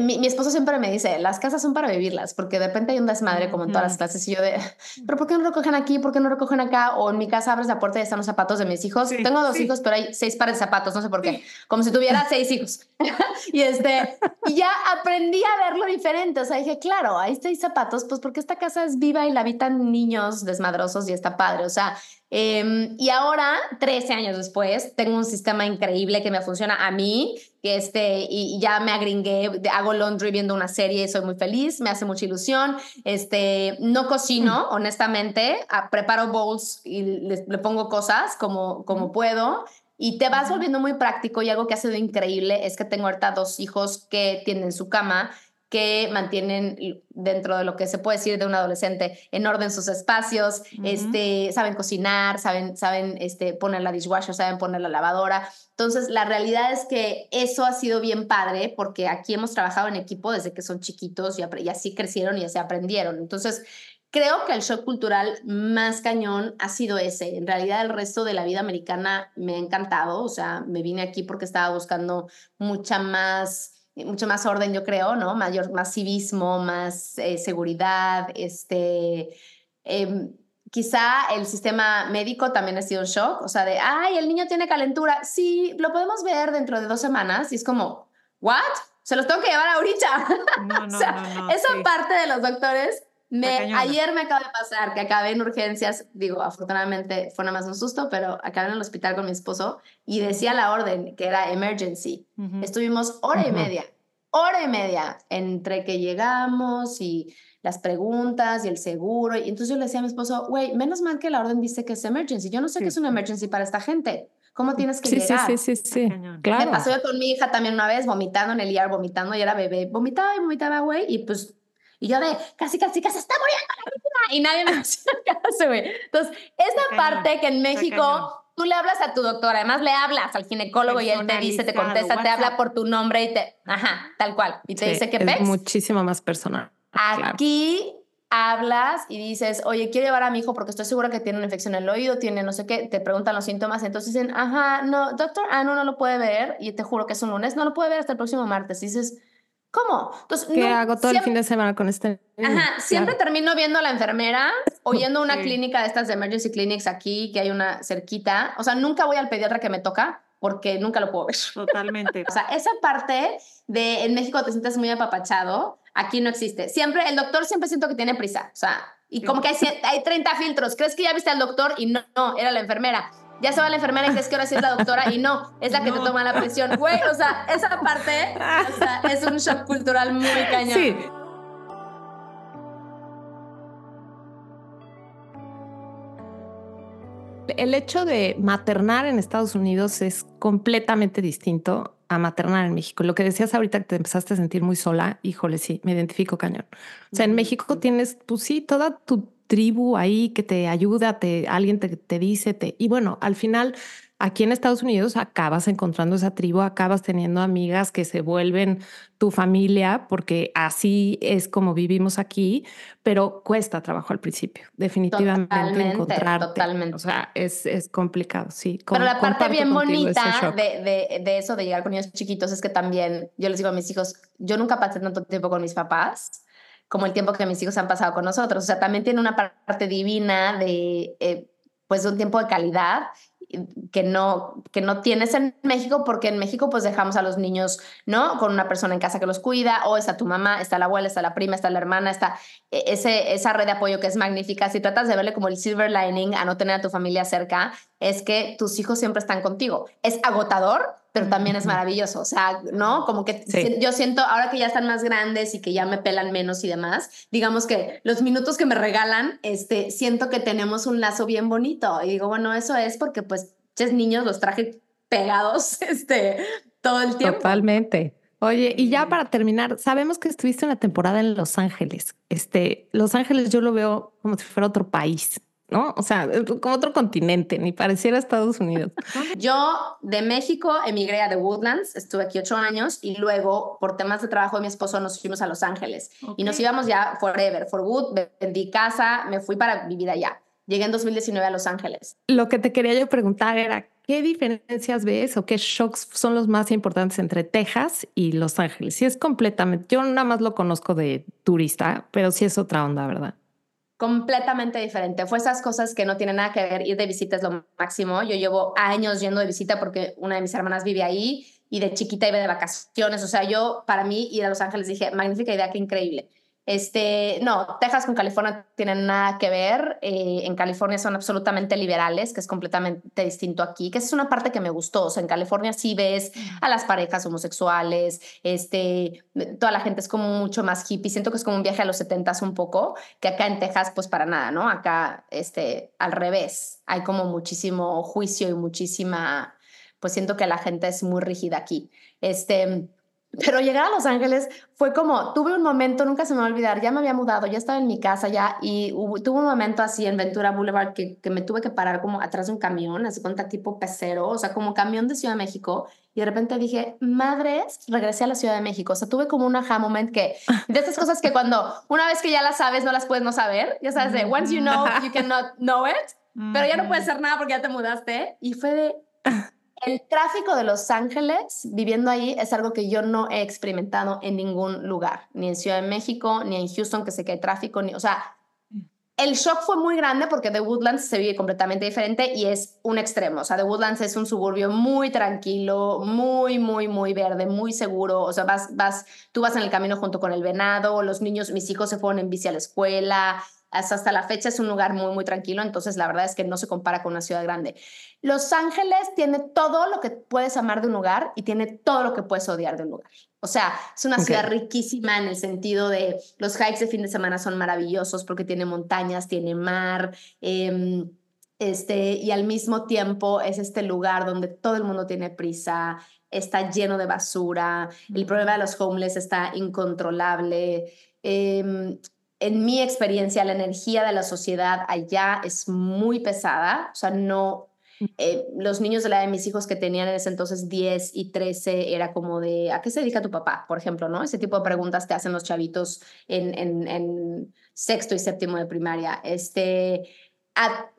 mi, mi, esposo siempre me dice, las casas son para vivirlas, porque de repente hay un desmadre como en todas las clases y yo de, pero ¿por qué no recogen aquí? ¿Por qué no recogen acá? O en mi casa abres la puerta y están los zapatos de mis hijos. Tengo dos hijos, pero hay seis pares de zapatos, no sé por qué, como si tuviera seis hijos. y este, y ya aprendí a verlo diferente, o sea, dije, claro, ahí seis zapatos, pues porque esta casa es viva y la habitan niños desmadrosos y está padre, o sea, Em, y ahora, 13 años después, tengo un sistema increíble que me funciona a mí, que este, y ya me agringué, hago laundry viendo una serie, soy muy feliz, me hace mucha ilusión. Este, no cocino, mm. honestamente, ah, preparo bowls y le, pongo cosas como, como puedo. Y te vas volviendo muy práctico y algo que ha sido increíble es que tengo ahorita dos hijos que tienen su cama que mantienen dentro de lo que se puede decir de un adolescente en orden sus espacios, este, saben cocinar, saben, saben este, poner la dishwasher, saben poner la lavadora. Entonces, la realidad es que eso ha sido bien padre porque aquí hemos trabajado en equipo desde que son chiquitos y, y así crecieron y así aprendieron. Entonces, creo que el shock cultural más cañón ha sido ese. En realidad, el resto de la vida americana me ha encantado. O sea, me vine aquí porque estaba buscando mucha más mucho más orden, yo creo, ¿no? Mayor, más civismo, más eh, seguridad, este, em, quizá el sistema médico también ha sido un shock, o sea, de, ay, el niño tiene calentura, sí, lo podemos ver dentro de dos semanas, y es como, ¿what? Se los tengo que llevar ahorita. No, no, o sea, no, esa parte de los doctores, me, ayer me acaba de pasar que acabé en urgencias, digo, afortunadamente fue nada más un susto, pero acabé en el hospital con mi esposo y decía la orden que era emergency. Estuvimos hora y media, hora y media entre que llegamos y las preguntas y el seguro. Y entonces yo le decía a mi esposo, güey, menos mal que la orden dice que es emergency. Yo no sé qué es una emergency para esta gente. ¿Cómo tienes que llegar? Sí, sí, sí, sí. Claro. Me pasó yo con mi hija también una vez vomitando en el IAR, vomitando y era bebé. Vomitaba y vomitaba, güey, y pues y yo de casi, casi, casi está muriendo la vida. Y nadie me hacía caso, güey. Entonces, esa parte que en México tú le hablas a tu doctor, además le hablas al ginecólogo y él te dice, te contesta, te habla por tu nombre y te, ajá, tal cual. Y te dice que es muchísimo más personal. Aquí hablas y dices, oye, quiero llevar a mi hijo porque estoy segura que tiene una infección en el oído, tiene no sé qué, te preguntan los síntomas, entonces dicen, ajá, no, doctor, ah, no, no lo puede ver, y te juro que es un lunes, no lo puede ver hasta el próximo martes. Y dices, ¿Cómo? Entonces, ¿Qué hago todo el fin de semana con este? Ajá, siempre termino viendo a la enfermera o yendo a una clínica de estas de emergency clinics aquí, que hay una cerquita. O sea, nunca voy al pediatra que me toca porque nunca lo puedo ver. Totalmente. o sea, esa parte de en México te sientes muy apapachado, aquí no existe. Siempre, el doctor siempre siento que tiene prisa. O sea, y como que hay, hay 30 filtros. ¿Crees que ya viste al doctor? Y no, no, era la enfermera ya se va la enfermera y crees que ahora sí es la doctora y no, es la que te toma la presión. Güey, o sea, esa parte o sea, es un shock cultural muy cañón. Sí. El hecho de maternar en Estados Unidos es completamente distinto a maternar en México. Lo que decías ahorita que te empezaste a sentir muy sola, híjole, sí, me identifico cañón. O sea, en México tienes, pues sí, toda tu tribu ahí que te ayuda, te, alguien te, te dice, te, y bueno, al final aquí en Estados Unidos acabas encontrando esa tribu, acabas teniendo amigas que se vuelven tu familia, porque así es como vivimos aquí, pero cuesta trabajo al principio, definitivamente totalmente, encontrarte. Totalmente. O sea, es, es complicado, sí. pero la parte bien bonita de, de, de, eso, de llegar con niños chiquitos, es que también yo les digo a mis hijos, yo nunca pasé tanto tiempo con mis papás como el tiempo que mis hijos han pasado con nosotros. O sea, también tiene una parte divina de, eh, pues, un tiempo de calidad que no, que no tienes en México, porque en México pues dejamos a los niños, ¿no? Con una persona en casa que los cuida, o está tu mamá, está la abuela, está la prima, está la hermana, está e, ese, esa red de apoyo que es magnífica. Si tratas de verle como el silver lining a no tener a tu familia cerca, es que tus hijos siempre están contigo. Es agotador, pero también es maravilloso. O sea, ¿no? Como que yo siento, ahora que ya están más grandes y que ya me pelan menos y demás, digamos que los minutos que me regalan, este, siento que tenemos un lazo bien bonito. Y digo, bueno, eso es porque pues, es niños los traje pegados, este, todo el tiempo. Totalmente. Oye, y ya para terminar, sabemos que estuviste una temporada en Los Ángeles. Este, Los Ángeles yo lo veo como si fuera otro país. ¿No? O sea, como otro continente, ni pareciera Estados Unidos. Yo de México emigré a The Woodlands, estuve aquí ocho años y luego por temas de trabajo de mi esposo nos fuimos a Los Ángeles y nos íbamos ya forever, for good, vendí casa, me fui para vivir allá. Llegué en 2019 a Los Ángeles. Lo que te quería yo preguntar era, ¿qué diferencias ves o qué shocks son los más importantes entre Texas y Los Ángeles? Si es completamente, yo nada más lo conozco de turista, pero sí es otra onda, ¿verdad? Completamente diferente. Fue esas cosas que no tienen nada que ver. Ir de visita es lo máximo. Yo llevo años yendo de visita porque una de mis hermanas vive ahí y de chiquita iba de vacaciones. O sea, yo para mí ir a Los Ángeles dije, magnífica idea, qué increíble. Este, no, Texas con California tienen nada que ver. Eh, en California son absolutamente liberales, que es completamente distinto aquí, que es una parte que me gustó. O sea, en California sí ves a las parejas homosexuales, este, toda la gente es como mucho más hippie. Siento que es como un viaje a los setentas un poco, que acá en Texas, pues para nada, ¿no? Acá, este, al revés, hay como muchísimo juicio y muchísima, pues siento que la gente es muy rígida aquí. Este, pero llegar a Los Ángeles fue como, tuve un momento, nunca se me va a olvidar, ya me había mudado, ya estaba en mi casa ya y tuve un momento así en Ventura Boulevard que, que me tuve que parar como atrás de un camión, así cuenta tipo pecero, o sea, como camión de Ciudad de México y de repente dije, madres, regresé a la Ciudad de México. O sea, tuve como un aha moment que, de esas cosas que cuando una vez que ya las sabes, no las puedes no saber, ya sabes, de once you know, you cannot know it, pero ya no puedes hacer nada porque ya te mudaste. Y fue de, el tráfico de Los Ángeles, viviendo ahí, es algo que yo no he experimentado en ningún lugar, ni en Ciudad de México, ni en Houston, que sé que hay tráfico, ni, o sea, el shock fue muy grande porque The Woodlands se vive completamente diferente y es un extremo. O sea, The Woodlands es un suburbio muy tranquilo, muy, muy, muy verde, muy seguro. O sea, vas, vas, tú vas en el camino junto con el venado, los niños, mis hijos se fueron en bici a la escuela, hasta la fecha es un lugar muy, muy tranquilo, entonces la verdad es que no se compara con una ciudad grande. Los Ángeles tiene todo lo que puedes amar de un lugar y tiene todo lo que puedes odiar de un lugar. O sea, es una ciudad riquísima en el sentido de los hikes de fin de semana son maravillosos porque tiene montañas, tiene mar, em, este, y al mismo tiempo es este lugar donde todo el mundo tiene prisa, está lleno de basura, el problema de los homeless está incontrolable. Eh, en mi experiencia, la energía de la sociedad allá es muy pesada, o sea, no, eh, los niños de la de mis hijos que tenían en ese entonces 10 y 13 era como de, ¿a qué se dedica tu papá? Por ejemplo, ¿no? Ese tipo de preguntas te hacen los chavitos en sexto y séptimo de primaria. Este,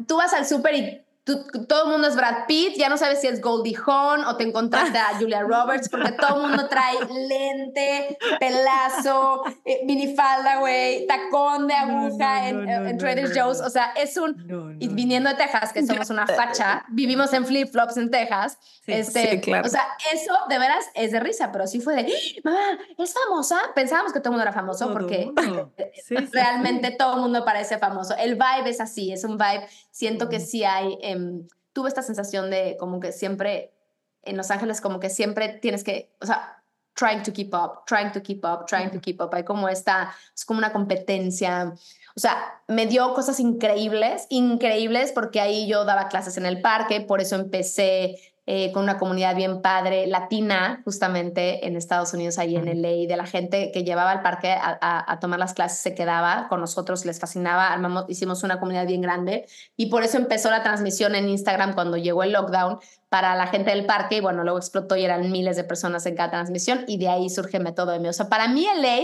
tú vas al súper y todo el mundo es Brad Pitt, ya no sabes si es Goldie Hawn o te encontraste a Julia Roberts, porque todo el mundo trae lente, pelazo, eh, minifalda, güey, tacón de aguja en, Trader Joe's. O sea, es un. y viniendo de Texas, que somos una facha, vivimos en flip-flops en Texas. este, claro. O sea, eso de veras es de risa, pero sí fue de, mamá, es famosa. Pensábamos que todo el mundo era famoso porque realmente todo el mundo parece famoso. El vibe es así, es un vibe. Siento que sí hay. Em, tuve esta sensación de como que siempre en Los Ángeles, como que siempre tienes que, o sea, trying to keep up, trying to keep up, trying to keep up. Hay como esta, es como una competencia. O sea, me dio cosas increíbles, increíbles, porque ahí yo daba clases en el parque, por eso empecé eh, con una comunidad bien padre, latina, justamente en Estados Unidos, ahí en LA, de la gente que llevaba al parque a, tomar las clases, se quedaba con nosotros, les fascinaba, armamos, hicimos una comunidad bien grande y por eso empezó la transmisión en Instagram cuando llegó el lockdown para la gente del parque y bueno, luego explotó y eran miles de personas en cada transmisión y de ahí surge Método de mí. O sea, para mí LA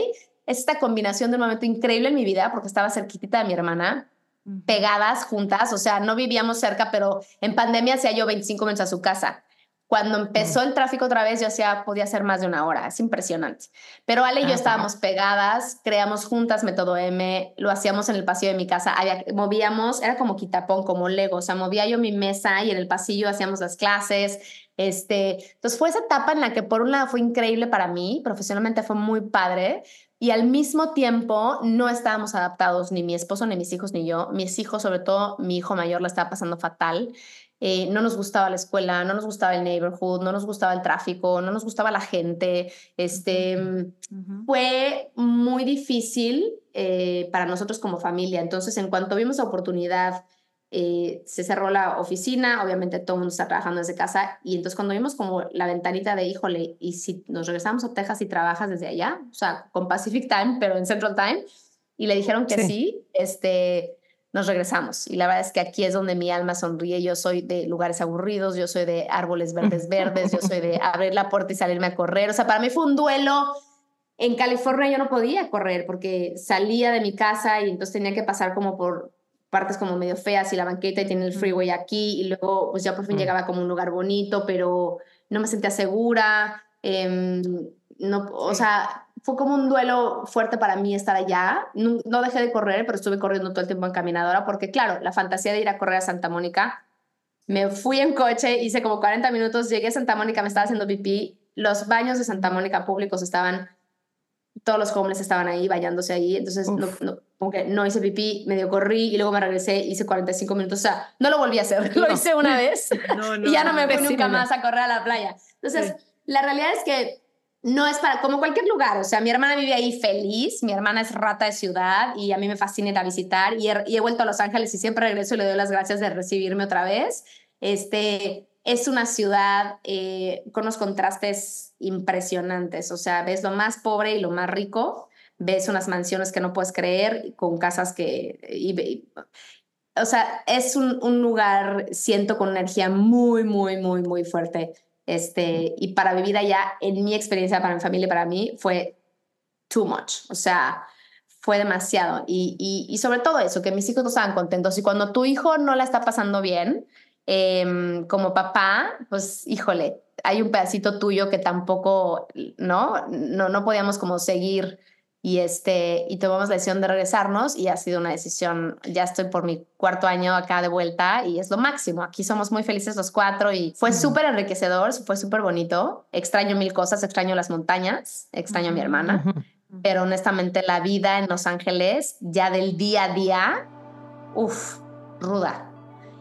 es esta combinación de un momento increíble en mi vida porque estaba cerquitita de mi hermana, pegadas juntas, o sea, no vivíamos cerca, pero en pandemia hacía yo 25 minutos a su casa. Cuando empezó el tráfico otra vez, yo hacía, podía ser más de una hora, es impresionante. Pero Ale y yo ah, estábamos pegadas, creamos juntas Método M, lo hacíamos en el pasillo de mi casa, movíamos, era como quitapón, como Lego, o sea, movía yo mi mesa y en el pasillo hacíamos las clases. Este, entonces fue esa etapa en la que por un lado fue increíble para mí, profesionalmente fue muy padre, y al mismo tiempo no estábamos adaptados, ni mi esposo, ni mis hijos, ni yo. Mis hijos, sobre todo mi hijo mayor, la estaba pasando fatal. Eh, no nos gustaba la escuela, no nos gustaba el neighborhood, no nos gustaba el tráfico, no nos gustaba la gente. Este, Fue muy difícil eh, para nosotros como familia. Entonces, en cuanto vimos la oportunidad eh, se cerró la oficina, obviamente todo el mundo está trabajando desde casa y entonces cuando vimos como la ventanita de, híjole, y si nos regresamos a Texas y trabajas desde allá, o sea, con Pacific Time, pero en Central Time, y le dijeron que sí, este, nos regresamos. Y la verdad es que aquí es donde mi alma sonríe. Yo soy de lugares aburridos, yo soy de árboles verdes verdes, yo soy de abrir la puerta y salirme a correr. O sea, para mí fue un duelo. En California yo no podía correr porque salía de mi casa y entonces tenía que pasar como por partes como medio feas y la banqueta y tiene el freeway aquí y luego pues ya por fin llegaba como un lugar bonito, pero no me sentía segura. Em, no, o sea, fue como un duelo fuerte para mí estar allá. No, dejé de correr, pero estuve corriendo todo el tiempo en caminadora porque, claro, la fantasía de ir a correr a Santa Mónica, me fui en coche, hice como 40 minutos, llegué a Santa Mónica, me estaba haciendo pipí, los baños de Santa Mónica públicos estaban, todos los hombres estaban ahí bañándose ahí, entonces no, no, como que no hice pipí, medio corrí y luego me regresé, hice 45 minutos, o sea, no lo volví a hacer, lo hice una vez y ya no me fui nunca más a correr a la playa. Entonces, la realidad es que no es para, como cualquier lugar, o sea, mi hermana vive ahí feliz, mi hermana es rata de ciudad y a mí me fascina ir a visitar y he, vuelto a Los Ángeles y siempre regreso y le doy las gracias de recibirme otra vez. Este, es una ciudad eh, con unos contrastes impresionantes, o sea, ves lo más pobre y lo más rico, ves unas mansiones que no puedes creer, con casas que... o sea, es un, un lugar, siento, con energía muy, muy, muy, muy fuerte. Este, y para vivir allá, en mi experiencia, para mi familia y para mí, fue too much. O sea, fue demasiado. Y, y, sobre todo eso, que mis hijos no estaban contentos. Y cuando tu hijo no la está pasando bien, em, como papá, pues híjole, hay un pedacito tuyo que tampoco, ¿no? No, no podíamos como seguir y, este, y tomamos la decisión de regresarnos y ha sido una decisión, ya estoy por mi cuarto año acá de vuelta y es lo máximo. Aquí somos muy felices los cuatro y fue súper enriquecedor, fue súper bonito. Extraño mil cosas, extraño las montañas, extraño a mi hermana, pero honestamente la vida en Los Ángeles, ya del día a día, uff, ruda.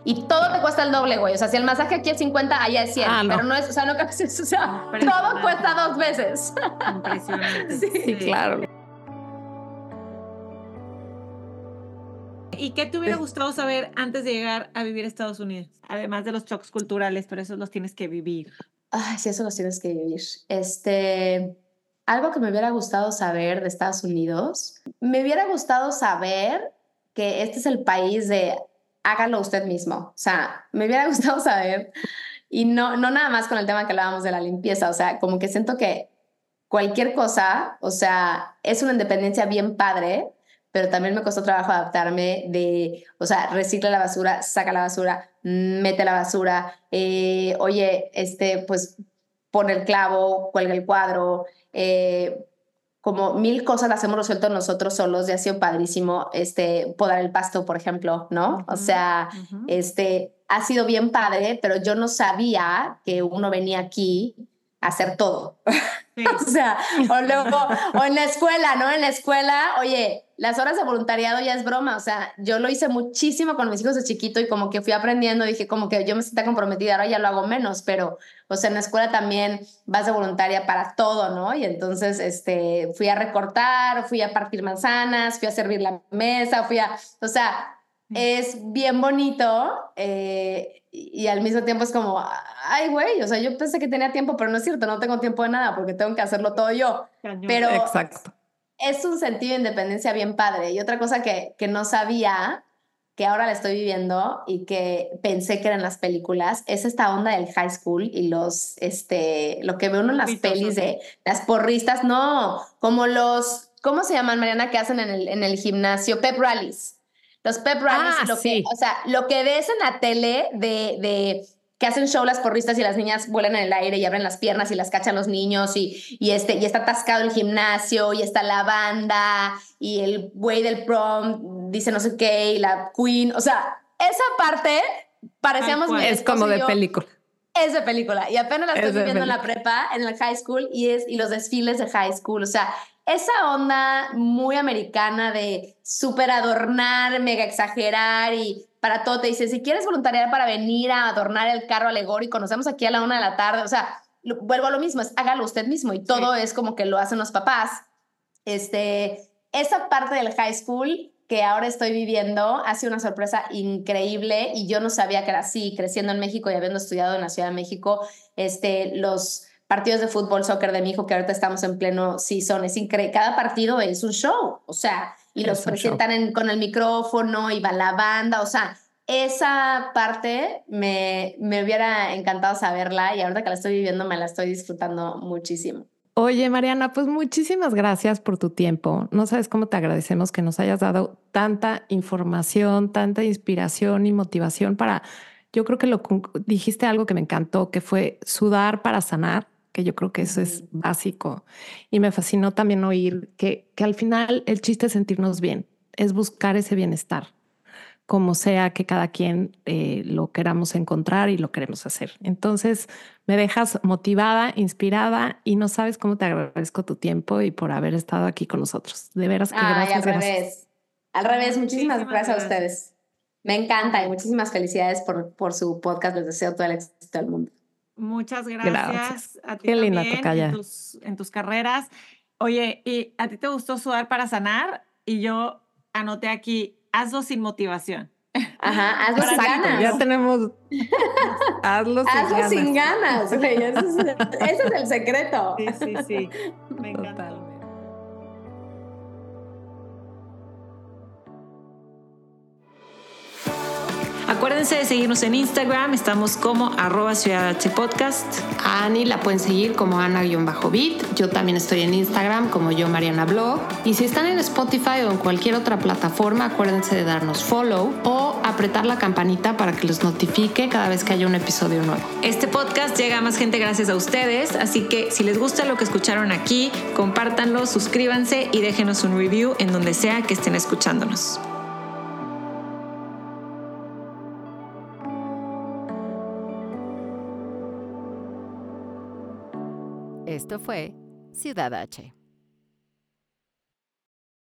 Y todo te cuesta el doble, güey. O sea, si el masaje aquí es 50, allá es 100. Ah, pero no es, o sea, no o sea, todo cuesta dos veces. Impresionante. sí, claro. ¿Y qué te hubiera gustado saber antes de llegar a vivir a Estados Unidos? Además de los choques culturales, pero esos los tienes que vivir. Ay, sí, eso los tienes que vivir. Este, algo que me hubiera gustado saber de Estados Unidos, me hubiera gustado saber que este es el país de hágalo usted mismo. O sea, me hubiera gustado saber, y no, no nada más con el tema que hablábamos de la limpieza, o sea, como que siento que cualquier cosa, o sea, es una independencia bien padre, pero también me costó trabajo adaptarme de, o sea, recicla la basura, saca la basura, mete la basura, eh, oye, este, pues pone el clavo, cuelga el cuadro, eh, como mil cosas las hemos resuelto nosotros solos y ha sido padrísimo, este, podar el pasto, por ejemplo, ¿no? o sea, este, ha sido bien padre, pero yo no sabía que uno venía aquí a hacer todo. o sea, o luego, o en la escuela, ¿no? En la escuela, oye, las horas de voluntariado ya es broma, o sea, yo lo hice muchísimo con mis hijos de chiquito y como que fui aprendiendo, dije como que yo me siento comprometida, ahora ya lo hago menos, pero, o sea, en la escuela también vas de voluntaria para todo, ¿no? Y entonces, este, fui a recortar, fui a partir manzanas, fui a servir la mesa, fui a, o sea, es bien bonito eh, y al mismo tiempo es como, ay, güey, o sea, yo pensé que tenía tiempo, pero no es cierto, no tengo tiempo de nada porque tengo que hacerlo todo yo. Pero Exacto. Es un sentido de independencia bien padre. Y otra cosa que, que no sabía, que ahora la estoy viviendo y que pensé que eran las películas, es esta onda del high school y los, este, lo que veo uno en las pelis de las porristas, no, como los, ¿cómo se llaman, Mariana, que hacen en el, en el gimnasio? Pep rallies. Los pep rallies, ah, lo que, o sea, lo que ves en la tele de, de que hacen show las porristas y las niñas vuelan en el aire y abren las piernas y las cachan los niños y, y, este, y está atascado el gimnasio y está la banda y el güey del prom dice no sé qué y la queen, o sea, esa parte parecíamos... es como de película. Es de película. Y apenas la estoy viviendo en la prepa, en el high school y, es, y los desfiles de high school, o sea, esa onda muy americana de súper adornar, mega exagerar y para todo te dice, si quieres voluntariar para venir a adornar el carro alegórico, nos vemos aquí a la una de la tarde, o sea, vuelvo a lo mismo, es hágalo usted mismo y todo es como que lo hacen los papás. Este, esa parte del high school que ahora estoy viviendo ha sido una sorpresa increíble y yo no sabía que era así, creciendo en México y habiendo estudiado en la Ciudad de México, este, los partidos de fútbol, soccer de mi hijo, que ahorita estamos en pleno season, es increíble. Cada partido es un show, o sea, y los presentan con el micrófono y va la banda, o sea, esa parte me, me hubiera encantado saberla y ahora que la estoy viviendo me la estoy disfrutando muchísimo. Oye, Mariana, pues muchísimas gracias por tu tiempo. No sabes cómo te agradecemos que nos hayas dado tanta información, tanta inspiración y motivación para, yo creo que lo dijiste algo que me encantó, que fue sudar para sanar, que yo creo que eso es básico. Y me fascinó también oír que, que al final el chiste es sentirnos bien, es buscar ese bienestar como sea que cada quien eh, lo queramos encontrar y lo queremos hacer. Entonces, me dejas motivada, inspirada y no sabes cómo te agradezco tu tiempo y por haber estado aquí con nosotros. De veras que gracias. Al revés. Al revés, muchísimas, gracias, a ustedes. Me encanta y muchísimas felicidades por, por su podcast. Les deseo todo el éxito del mundo. Muchas gracias, a ti Qué también linda en tus, en tus carreras. Oye, ¿y a ti te gustó sudar para sanar? Y yo anoté aquí hazlo sin motivación. Ajá, hazlo sin ganas. Ya tenemos. hazlo sin hazlo ganas. sin ganas, Ese es, el secreto. Sí, sí, sí. Me encanta. Acuérdense de seguirnos en Instagram, estamos como arroba Ciudad Podcast. A Ani la pueden seguir como Ana-Bit. Yo también estoy en Instagram como yo Mariana Blog. Y si están en Spotify o en cualquier otra plataforma, acuérdense de darnos follow o apretar la campanita para que les notifique cada vez que haya un episodio nuevo. Este podcast llega a más gente gracias a ustedes, así que si les gusta lo que escucharon aquí, compártanlo, suscríbanse y déjenos un review en donde sea que estén escuchándonos. Esto fue Ciudad H.